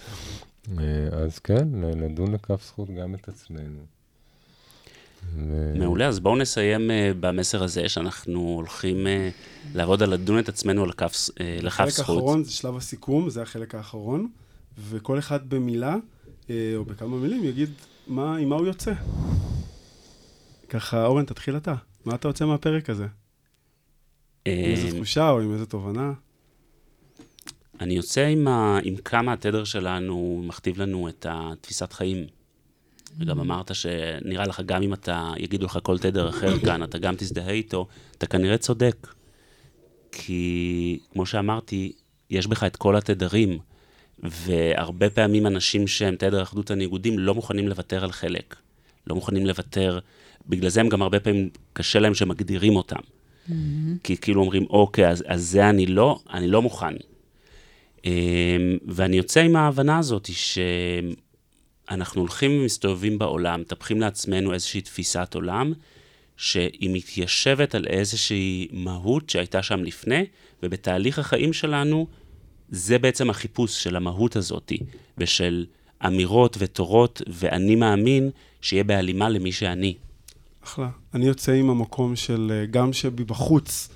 אה, אז כן, לדון לכף זכות גם את עצמנו. ו- מעולה, אז בואו נסיים uh, במסר הזה, שאנחנו הולכים uh, לעבוד על לדון את עצמנו על כף, uh, לכף החלק זכות. האחרון זה שלב הסיכום, זה החלק האחרון, וכל אחד במילה, אה, או בכמה מילים, יגיד מה, עם מה הוא יוצא. ככה, אורן, תתחיל אתה. מה אתה יוצא מהפרק הזה? עם איזה אה, תחושה או עם איזה תובנה? אני יוצא עם, ה, עם כמה התדר שלנו מכתיב לנו את התפיסת חיים. וגם אמרת שנראה לך, גם אם אתה, יגידו לך כל תדר אחר כאן, אתה גם תזדהה איתו, אתה כנראה צודק. כי, כמו שאמרתי, יש בך את כל התדרים, והרבה פעמים אנשים שהם תדר אחדות הניגודים לא מוכנים לוותר על חלק. לא מוכנים לוותר, בגלל זה הם גם הרבה פעמים, קשה להם שמגדירים אותם. Mm-hmm. כי כאילו אומרים, אוקיי, אז, אז זה אני לא, אני לא מוכן. אמ, ואני יוצא עם ההבנה הזאת שאנחנו הולכים ומסתובבים בעולם, מטפחים לעצמנו איזושהי תפיסת עולם, שהיא מתיישבת על איזושהי מהות שהייתה שם לפני, ובתהליך החיים שלנו, זה בעצם החיפוש של המהות הזאת, ושל אמירות ותורות, ואני מאמין שיהיה בהלימה למי שאני. אחלה. אני יוצא עם המקום של, אה, גם שבחוץ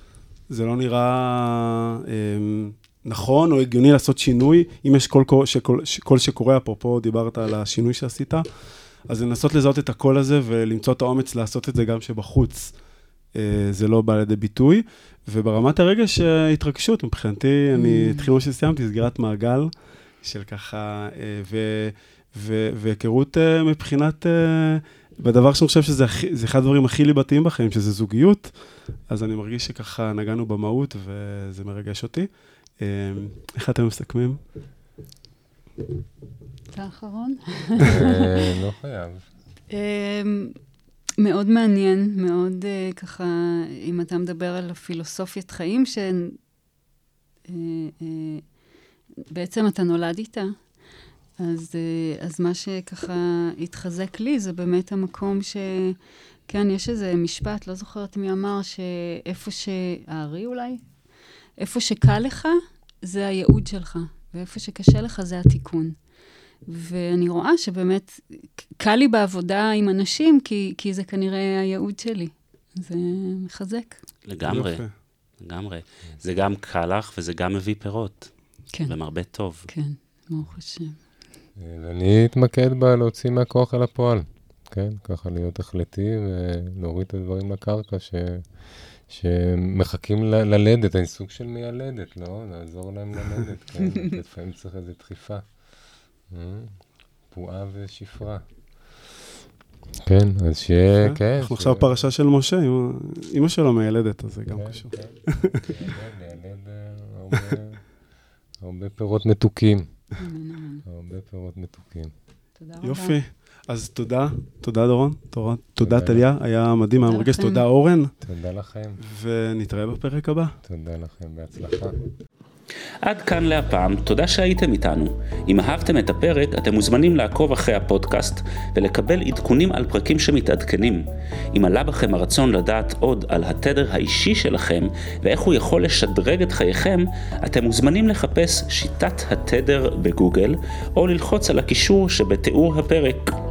זה לא נראה אה, נכון או הגיוני לעשות שינוי, אם יש קול, קול, שקול, קול שקורה, אפרופו דיברת על השינוי שעשית, אז לנסות לזהות את הקול הזה ולמצוא את האומץ לעשות את זה גם שבחוץ אה, זה לא בא לידי ביטוי. וברמת הרגש, אה, התרגשות, מבחינתי, אני mm. אתחיל מה שסיימתי, סגירת מעגל של ככה, אה, והיכרות אה, מבחינת... אה, והדבר שאני חושב שזה הכי, אחד הדברים הכי ליבתיים בחיים, שזה זוגיות, אז אני מרגיש שככה נגענו במהות וזה מרגש אותי. אה, איך אתם מסכמים? אתה האחרון? אה, לא חייב. אה, מאוד מעניין, מאוד ככה, אם אתה מדבר על הפילוסופיית חיים, שבעצם אתה נולד איתה, אז, אה, אז מה שככה התחזק לי זה באמת המקום ש... כן, יש איזה משפט, לא זוכרת מי אמר, שאיפה ש... הארי אולי? איפה שקל לך, זה הייעוד שלך, ואיפה שקשה לך זה התיקון. ואני רואה שבאמת קל לי בעבודה עם אנשים, כי, כי זה כנראה הייעוד שלי. זה מחזק. לגמרי, לגמרי. זה גם קל לך וזה גם מביא פירות. כן. ומרבה טוב. כן, ברוך השם. ואני אתמקד בלהוציא מהכוח אל הפועל, כן? ככה להיות החלטי ולהוריד את הדברים לקרקע ש... שמחכים ל- ללדת, אני סוג של מיילדת, לא? לעזור להם ללדת, כן? לפעמים צריך איזו דחיפה. פועה אה? ושפרה. כן, אז שיהיה, כן. אנחנו עכשיו פרשה של משה, אמא שלו מיילדת, אז זה גם כן, קשור. כן, אה, הרבה פירות מתוקים. הרבה פירות מתוקים. תודה רבה. יופי. אז תודה, תודה דורון, תודה טליה, היה מדהים, היה מרגש, תודה אורן. תודה לכם. ונתראה בפרק הבא. תודה לכם, בהצלחה. עד כאן להפעם, תודה שהייתם איתנו. אם אהבתם את הפרק, אתם מוזמנים לעקוב אחרי הפודקאסט ולקבל עדכונים על פרקים שמתעדכנים. אם עלה בכם הרצון לדעת עוד על התדר האישי שלכם ואיך הוא יכול לשדרג את חייכם, אתם מוזמנים לחפש שיטת התדר בגוגל או ללחוץ על הקישור שבתיאור הפרק.